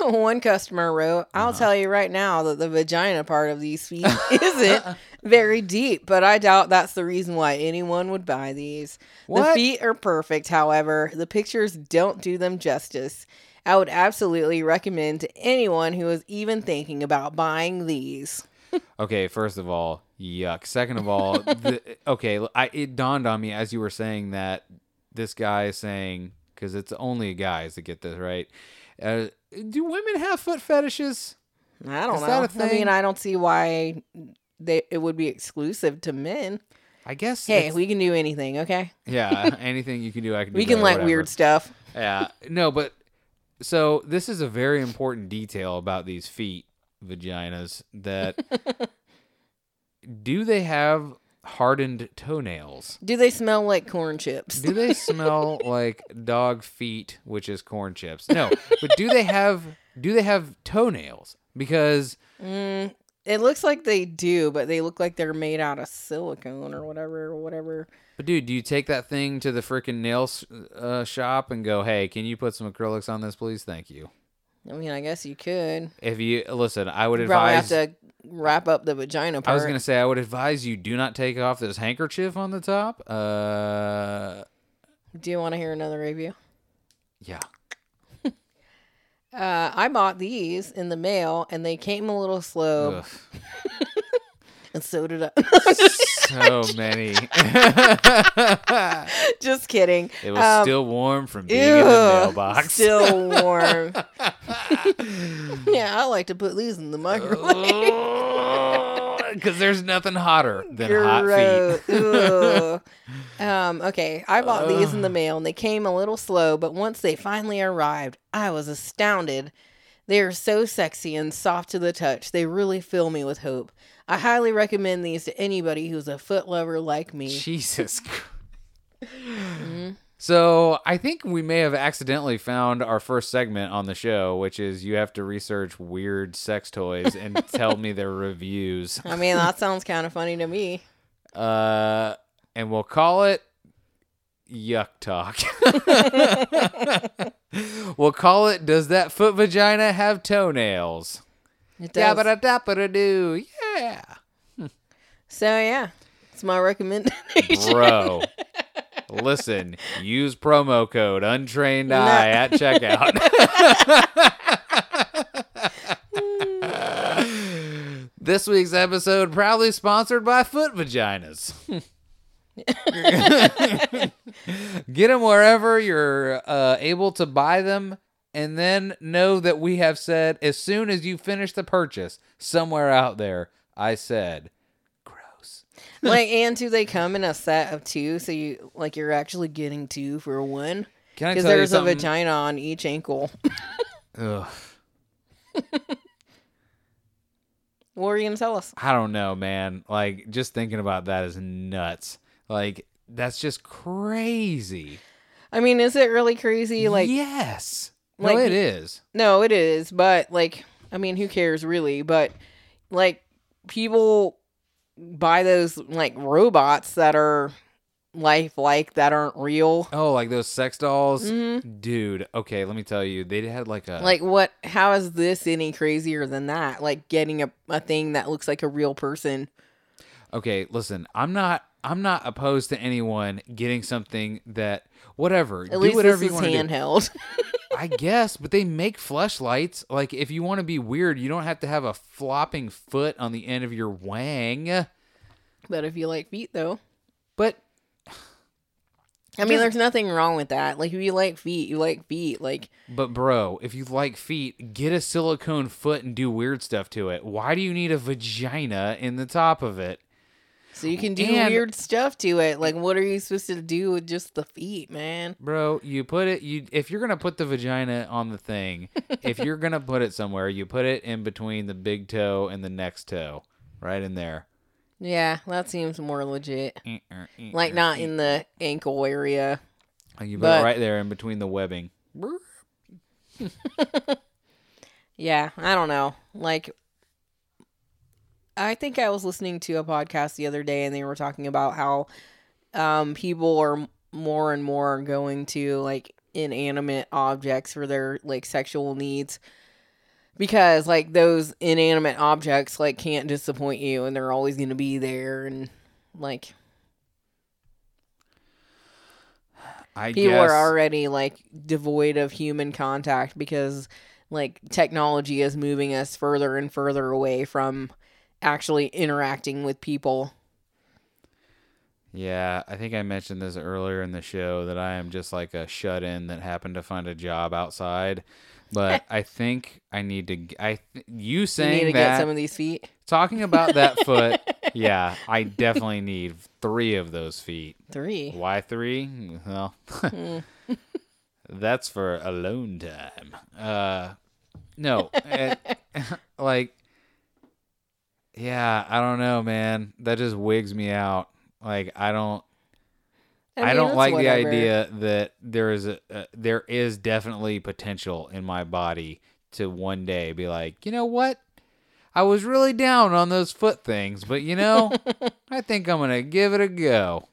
[LAUGHS] One customer wrote, I'll Uh-huh. tell you right now that the vagina part of these feet isn't very deep, but I doubt that's the reason why anyone would buy these. The feet are perfect, however, the pictures don't do them justice. I would absolutely recommend to anyone who is even thinking about buying these. [LAUGHS] Okay, first of all, yuck. Second of all, the, [LAUGHS] okay, I, it dawned on me as you were saying that this guy is saying because it's only guys that get this right. Uh, do women have foot fetishes? I don't Is know. I mean, I don't see why they it would be exclusive to men. I guess. Hey, we can do anything, okay? yeah, [LAUGHS] anything you can do, I can. do We can better, like whatever. weird stuff. Yeah, no, but so this is a very important detail about these feet vaginas that [LAUGHS] do they have hardened toenails? Do they smell like corn chips? Do they smell [LAUGHS] like dog feet, which is corn chips? No, but do they have do they have toenails? Because Mm, it looks like they do, but they look like they're made out of silicone or whatever, or whatever. but dude, do you take that thing to the freaking nail uh, shop and go, "Hey, can you put some acrylics on this, please? Thank you." I mean, I guess you could. If you listen, I would You probably advise have to wrap up the vagina part. I was gonna say I would advise you do not take off this handkerchief on the top. Uh, Do you want to hear another review? yeah. Uh, I bought these in the mail, and they came a little slow, [LAUGHS] and so did I. so [LAUGHS] many. [LAUGHS] Just kidding. it was Um, still warm from being Ew, in the mailbox. Still warm. yeah, I like to put these in the microwave. Because there's nothing hotter than hot feet. [LAUGHS] Um, okay, I bought these in the mail and they came a little slow, but once they finally arrived, I was astounded. They are so sexy and soft to the touch. They really fill me with hope. I highly recommend these to anybody who's a foot lover like me. Jesus. Mm-hmm. So I think we may have accidentally found our first segment on the show, which is you have to research weird sex toys and [LAUGHS] tell me their reviews. I mean, that sounds kind of funny to me. Uh, and we'll call it Yuck Talk. [LAUGHS] we'll call it Does that foot vagina have toenails? It Yeah, does. but da da do. Yeah. So yeah, it's my recommendation. Bro. [LAUGHS] Listen, use promo code untrained eye at checkout. [LAUGHS] this week's episode proudly sponsored by Foot Vaginas. [LAUGHS] Get them wherever you're uh, able to buy them, and then know that we have said as soon as you finish the purchase, somewhere out there, I said. Like, and do they come in a set of two? So you like you're actually getting two for one Can I because tell you there's a something? vagina on each ankle. [LAUGHS] Ugh. What were you gonna tell us? I don't know, man. Like just thinking about that is nuts. Like that's just crazy. I mean, is it really crazy? Like, yes, like- no, it is. no, it is, but like, I mean, who cares really? But like, people buy those like robots that are lifelike that aren't real. Oh, like those sex dolls, Mhm. dude. Okay, let me tell you, they had like a Like what? How is this any crazier than that? Like getting a, a thing that looks like a real person. Okay, listen, I'm not I'm not opposed to anyone getting something that whatever. At do least whatever this you is handheld. [LAUGHS] I guess, but they make fleshlights. Like if you want to be weird, you don't have to have a flopping foot on the end of your wang. but if you like feet, though, But I mean, there's nothing wrong with that. Like if you like feet, you like feet. Like but bro, if you like feet, get a silicone foot and do weird stuff to it. Why do you need a vagina in the top of it? So you can do And- weird stuff to it. Like what are you supposed to do with just the feet, man? Bro, you put it you if you're gonna put the vagina on the thing, if you're gonna put it somewhere, you put it in between the big toe and the next toe. Right in there. Yeah, that seems more legit. Like Like not eh, in the ankle area. you put but- it right there in between the webbing. [LAUGHS] Yeah, I don't know. Like, I think I was listening to a podcast the other day and they were talking about how um, people are more and more going to like inanimate objects for their like sexual needs because like those inanimate objects like can't disappoint you and they're always going to be there and like I people guess are already like devoid of human contact because like technology is moving us further and further away from actually interacting with people. Yeah, I think I mentioned this earlier in the show that I am just like a shut in that happened to find a job outside. But [LAUGHS] I think I need to. I you You saying need to that get some of these feet. talking about that [LAUGHS] foot. Yeah, I definitely need three of those feet. Three. Why three? Well, Hmm. [LAUGHS] that's for alone time. Uh, no, it- like, yeah, I don't know, man. That just wigs me out. Like, I don't. I, mean, don't like whatever. the idea that there is a uh, there is definitely potential in my body to one day be like, you know what? I was really down on those foot things, but you know, [LAUGHS] I think I'm gonna give it a go.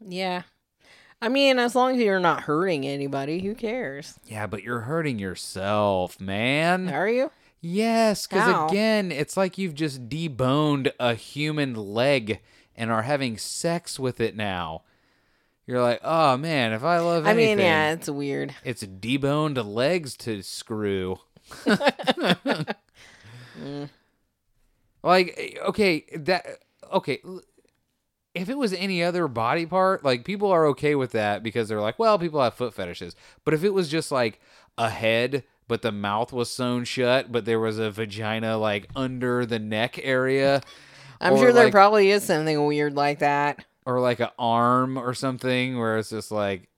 Yeah. I mean, as long as you're not hurting anybody, who cares? Yeah, but you're hurting yourself, man. Are you? Yes, because again, it's like you've just deboned a human leg and are having sex with it now. You're like, oh man, if I love I anything, mean, yeah, it's weird. it's deboned legs to screw. [LAUGHS] Like, okay, that okay. l- If it was any other body part, like people are okay with that because they're like, well, people have foot fetishes. But if it was just like a head, but the mouth was sewn shut, but there was a vagina like under the neck area, I'm Or, sure there like- probably is something weird like that. or like an arm or something where it's just like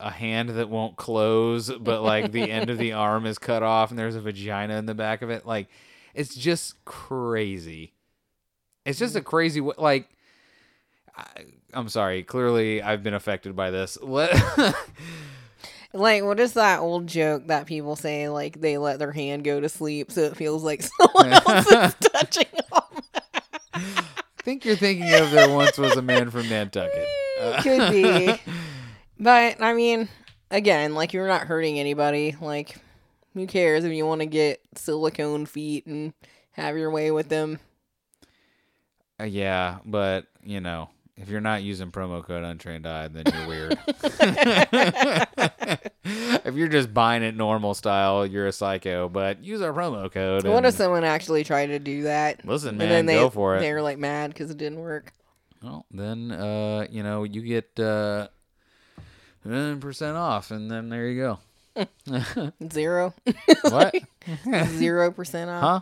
a hand that won't close, but like the end of the [LAUGHS] arm is cut off and there's a vagina in the back of it. Like, it's just crazy. It's just a mm. crazy. Like, I, I'm sorry. Clearly, I've been affected by this. [LAUGHS] Let, Like, what is that old joke that people say? Like, they let their hand go to sleep so it feels like [LAUGHS] [LAUGHS] someone else is [LAUGHS] touching them. I think you're thinking of there once was a man from Nantucket. Uh, Could be. But, I mean, again, like, you're not hurting anybody. Like, who cares if you want to get silicone feet and have your way with them? Uh, yeah, but you know, if you're not using promo code Untrained Eye, then you're weird. [LAUGHS] [LAUGHS] if you're just buying it normal style, you're a psycho. But use our promo code. What and- if someone actually tried to do that? Listen, and man, then they, go for it. They were like mad because it didn't work. Well, then uh, you know you get uh, percent off, and then there you go. [LAUGHS] Zero. What? Zero percent off. huh?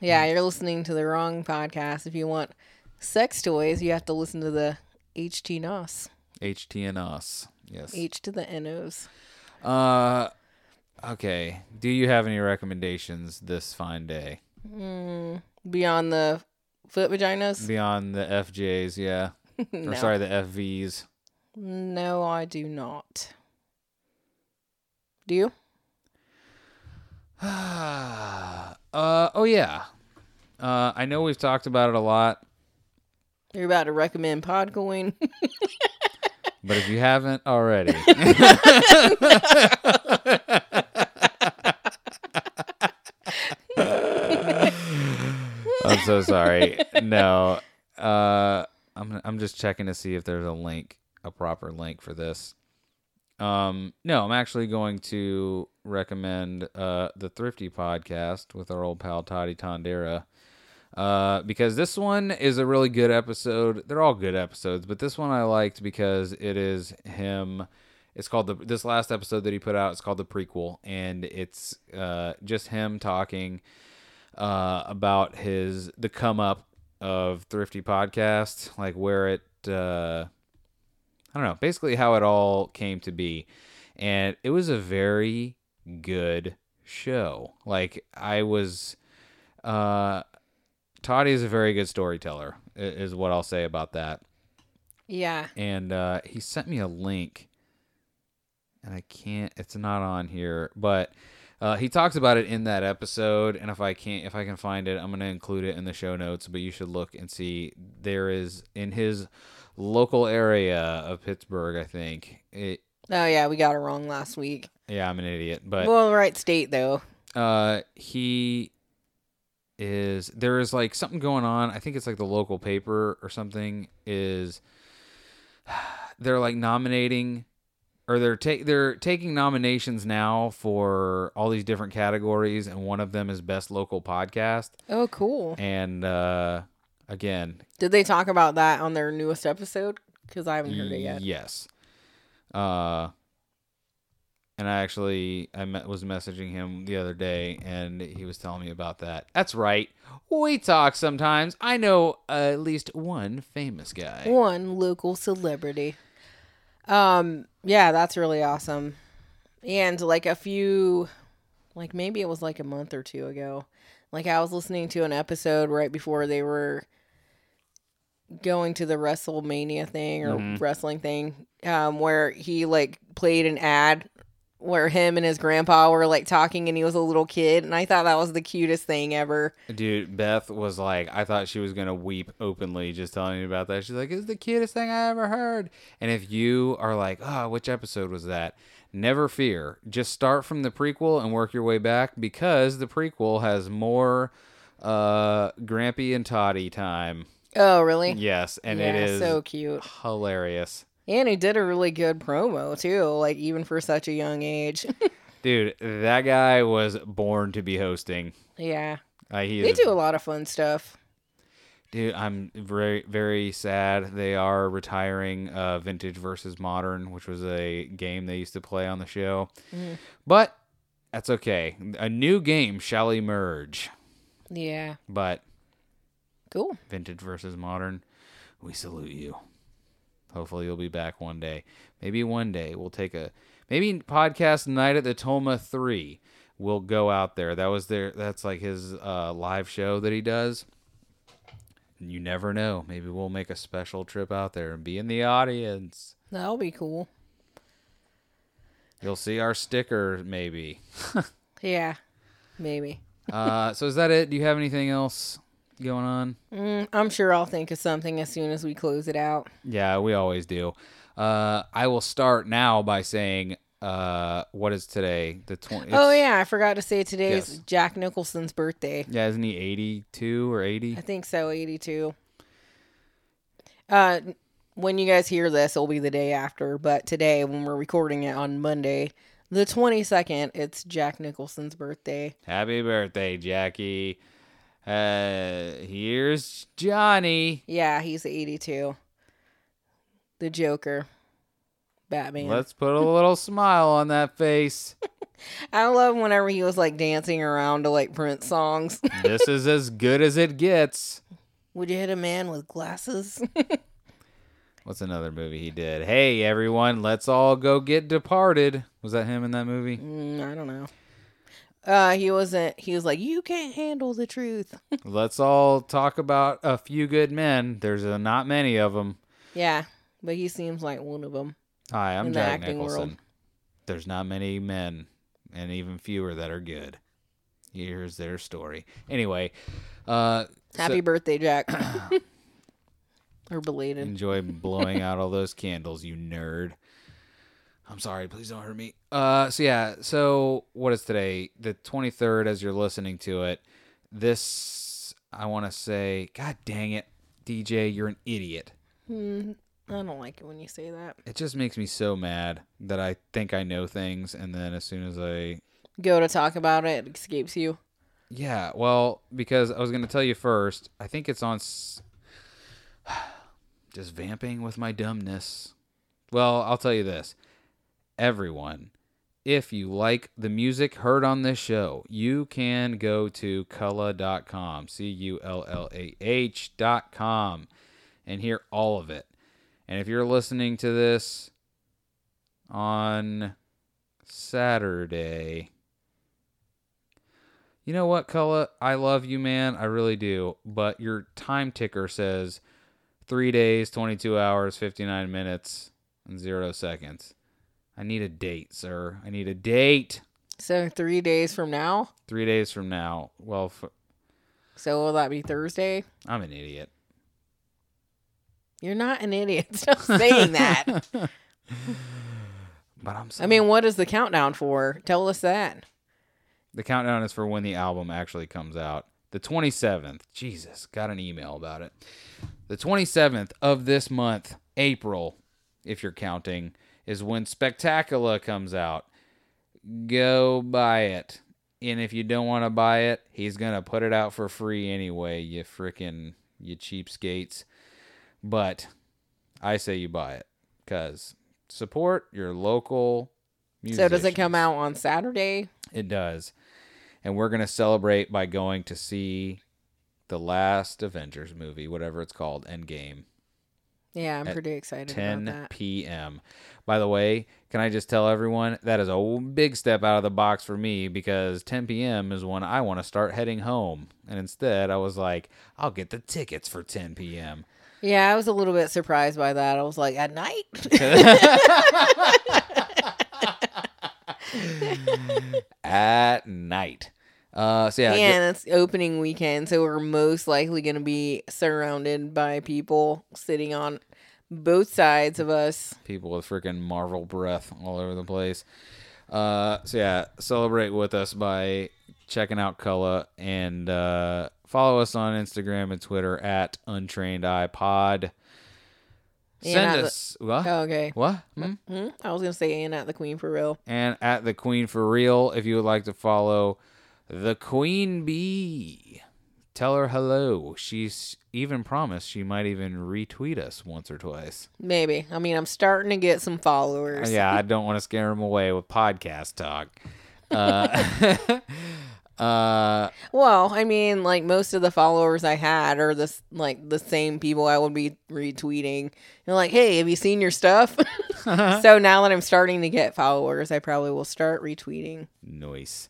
Yeah, you're listening to the wrong podcast. If you want sex toys, you have to listen to the HT NOS. HTNOS. Yes. H to the NOs. Uh, okay. Do you have any recommendations this fine day Mm, beyond the foot vaginas? beyond the FJs? Yeah. [LAUGHS] no. Or sorry, the FVs. No, I do not. Do you? [SIGHS] uh oh yeah. Uh I know we've talked about it a lot. You're about to recommend Podcoin? [LAUGHS] But if you haven't already, [LAUGHS] I'm so sorry. No, uh, I'm I'm just checking to see if there's a link, a proper link for this. Um, no, I'm actually going to recommend uh the Thrifty podcast with our old pal Toddy Tondera. Uh, because this one is a really good episode. They're all good episodes, but this one I liked because it is him. It's called the this last episode that he put out. It's called the prequel, and it's uh just him talking uh about his the come up of Thrifty podcast, like where it uh I don't know, basically how it all came to be. And it was a very good show. Like I was uh Toddy is a very good storyteller is what I'll say about that. Yeah. And uh he sent me a link and I can't it's not on here, but uh, he talks about it in that episode, and if I can't, if I can find it, I'm gonna include it in the show notes. But you should look and see. There is in his local area of Pittsburgh, I think. It, Oh yeah, we got it wrong last week. yeah, I'm an idiot, but well, right state though. uh, he is there is like something going on. I think it's like the local paper or something is [SIGHS] they're like nominating or they're take they're taking nominations now for all these different categories and one of them is best local podcast Oh, cool. and uh again Did they talk about that on their newest episode? Because I haven't heard it yet. Yes. Uh, and I actually I met, was messaging him the other day, and he was telling me about that. That's right. We talk sometimes. I know uh, at least one famous guy. One local celebrity. Um, yeah, that's really awesome. And like a few, like maybe it was like a month or two ago, like I was listening to an episode right before they were going to the WrestleMania thing or Mhm. wrestling thing, um, where he like played an ad where him and his grandpa were like talking and he was a little kid and I thought that was the cutest thing ever. Dude, Beth was like, I thought she was gonna weep openly just telling me about that. She's like, "It's the cutest thing I ever heard." And if you are like, "Oh, which episode was that?" Never fear. Just start from the prequel and work your way back because the prequel has more uh Grampy and Toddy time. Oh, really? Yes, and yeah, it is so cute. hilarious. And he did a really good promo too, like even for such a young age. [LAUGHS] Dude, that guy was born to be hosting. yeah. Uh, he They do a lot of fun stuff. Dude, I'm very very sad. They are retiring uh, Vintage versus Modern, which was a game they used to play on the show. Mm. But that's okay. A new game shall emerge. Yeah. But Cool. Vintage versus Modern, we salute you. Hopefully you'll be back one day. Maybe one day we'll take a maybe podcast night at the Toma 3. We'll go out there. That was their that's like his uh, live show that he does. You never know. Maybe we'll make a special trip out there and be in the audience. That'll be cool. You'll see our sticker maybe. [LAUGHS] Yeah. Maybe. Uh, so is that it? Do you have anything else going on? Mm, I'm sure I'll think of something as soon as we close it out. Yeah, we always do. Uh, I will start now by saying, uh, what is today? The twenty. oh yeah, I forgot to say today's Yes. Jack Nicholson's birthday. Yeah, isn't he eighty-two or eighty? I think so, 82. Uh when you guys hear this, it'll be the day after, but today when we're recording it on Monday, the 22nd, it's Jack Nicholson's birthday. Happy birthday, Jackie. Uh, here's Johnny. Yeah, he's 82. The Joker. Batman. Let's put a little [LAUGHS] smile on that face. [LAUGHS] I love whenever he was like dancing around to like Prince songs. [LAUGHS] this is as good as it gets. Would you hit a man with glasses? What's another movie he did? Hey, everyone, let's all go get departed. Was that him in that movie? mm, I don't know. Uh, he wasn't. He was like, "You can't handle the truth." [LAUGHS] let's all talk about a few good men. There's uh not many of them. yeah, but he seems like one of them. Hi, I'm the Jack acting Nicholson. world. There's not many men, and even fewer that are good. Here's their story. Anyway, uh, Happy so- birthday, Jack. [COUGHS] or belated. Enjoy blowing [LAUGHS] out all those candles, you nerd. I'm sorry, please don't hurt me. Uh, so yeah, so what is today? The 23rd, as you're listening to it. This, I want to say, God dang it, DJ, you're an idiot. Hmm, I don't like it when you say that. It just makes me so mad that I think I know things, and then as soon as I Go to talk about it, it escapes you. Yeah, well, because I was going to tell you first, I think it's on s- [SIGHS] just vamping with my dumbness. Well, I'll tell you this. Everyone, if you like the music heard on this show, you can go to Cullah.com, C U L L A H.com, and hear all of it. And if you're listening to this on Saturday, you know what, Cullah? I love you, man. I really do. But your time ticker says three days, 22 hours, 59 minutes, and zero seconds. I need a date, sir. I need a date. So three days from now. Three days from now. Well, f- So will that be Thursday? I'm an idiot. You're not an idiot. [LAUGHS] Stop saying that. [LAUGHS] But I'm. I mean, what is the countdown for? Tell us that. the countdown is for when the album actually comes out. The 27th. Jesus, got an email about it. The 27th of this month, April, if you're counting, is when Spectacullah comes out. Go buy it. And if you don't want to buy it, he's going to put it out for free anyway, you frickin' you cheapskates. But I say you buy it cuz support your local So does it come out on Saturday? It does. And we're going to celebrate by going to see the last Avengers movie, whatever it's called, Endgame, Yeah, I'm pretty excited 10 about that. p.m. By the way, can I just tell everyone that is a big step out of the box for me because 10 p.m. is when I want to start heading home. And instead, I was like, I'll get the tickets for 10 p.m. Yeah, I was a little bit surprised by that. I was like, at night? [LAUGHS] [LAUGHS] At night. Uh, so yeah, and it's opening weekend, so we're most likely going to be surrounded by people sitting on both sides of us. people with freaking Marvel breath all over the place. Uh, so yeah, celebrate with us by checking out Cullah and uh, follow us on Instagram and Twitter at Untrained iPod. And Send the- us what? Oh, okay. What? Hmm? Hmm? I was going to say, and at the Queen for real. And at the Queen for real, if you would like to follow the Queen Bee, tell her hello. She's even promised she might even retweet us once or twice. Maybe. I mean, I'm starting to get some followers. Yeah, I don't want to scare them away with podcast talk. Uh, [LAUGHS] uh, Well, I mean, like most of the followers I had are this like the same people I would be retweeting. And like, hey, have you seen your stuff? [LAUGHS] [LAUGHS] so now that I'm starting to get followers, I probably will start retweeting. Nice.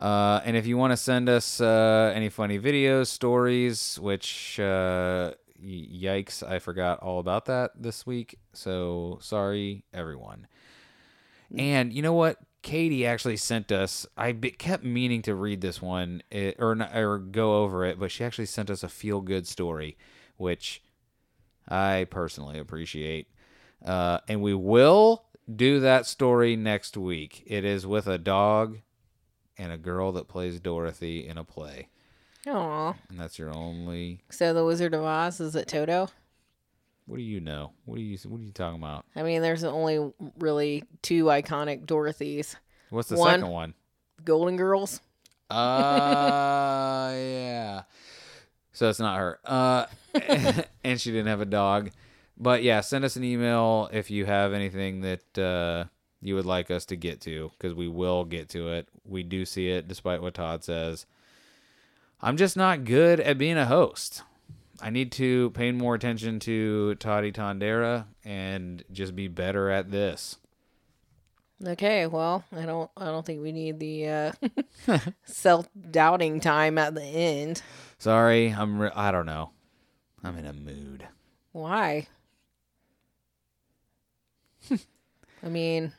Uh, and if you want to send us uh, any funny videos, stories, which uh, yikes, I forgot all about that this week. So sorry, everyone. And you know what? Katie actually sent us. I be, kept meaning to read this one it, or or go over it, but she actually sent us a feel good story, which I personally appreciate. Uh, and we will do that story next week. It is with a dog and a girl that plays Dorothy in a play, Oh. and that's your only. So the Wizard of Oz is it Toto? What do you know? What are you? What are you talking about? I mean, there's only really two iconic Dorothys. What's the One. second one? Golden Girls. Uh, [LAUGHS] yeah. So it's not her. Uh, [LAUGHS] and she didn't have a dog. But yeah, send us an email if you have anything that uh, you would like us to get to, because we will get to it. We do see it, despite what Todd says. I'm just not good at being a host. I need to pay more attention to Toddy Tondera and just be better at this. Okay, well, I don't I don't think we need the uh [LAUGHS] self-doubting time at the end. Sorry, I'm. Re- I don't know. I'm in a mood. Why? [LAUGHS] I mean,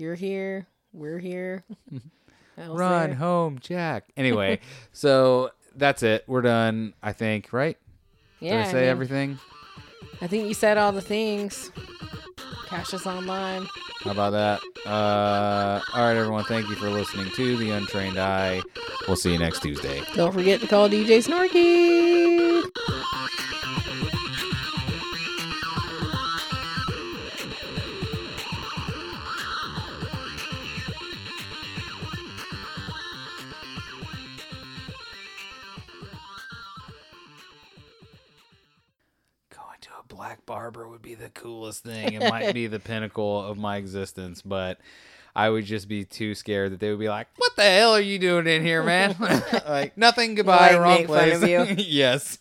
you're here, we're here. [LAUGHS] Run there. home, Jack. Anyway, [LAUGHS] so that's it. We're done, I think, right? Yeah. Did I I say mean, everything? I think you said all the things. Cash us online. How about that? Uh, all right, everyone. Thank you for listening to The Untrained Eye. We'll see you next Tuesday. Don't forget to call DJ Snorky. Barber would be the coolest thing. It might be the [LAUGHS] pinnacle of my existence, but I would just be too scared that they would be like, "What the hell are you doing in here, man?" [LAUGHS] like [LAUGHS] nothing. Goodbye. Wrong place. of you? yes.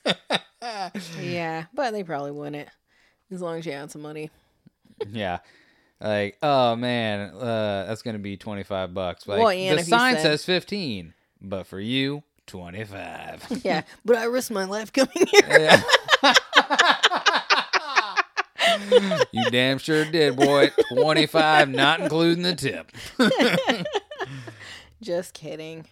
Yeah, but they probably wouldn't. As long as you had some money. yeah. Like, oh man, uh, that's gonna be twenty five bucks. Like Well, the sign said- says fifteen, but for you, twenty five. Yeah, but I risked my life coming here. Yeah. You damn sure did, boy. 25, not including the tip. [LAUGHS] Just kidding.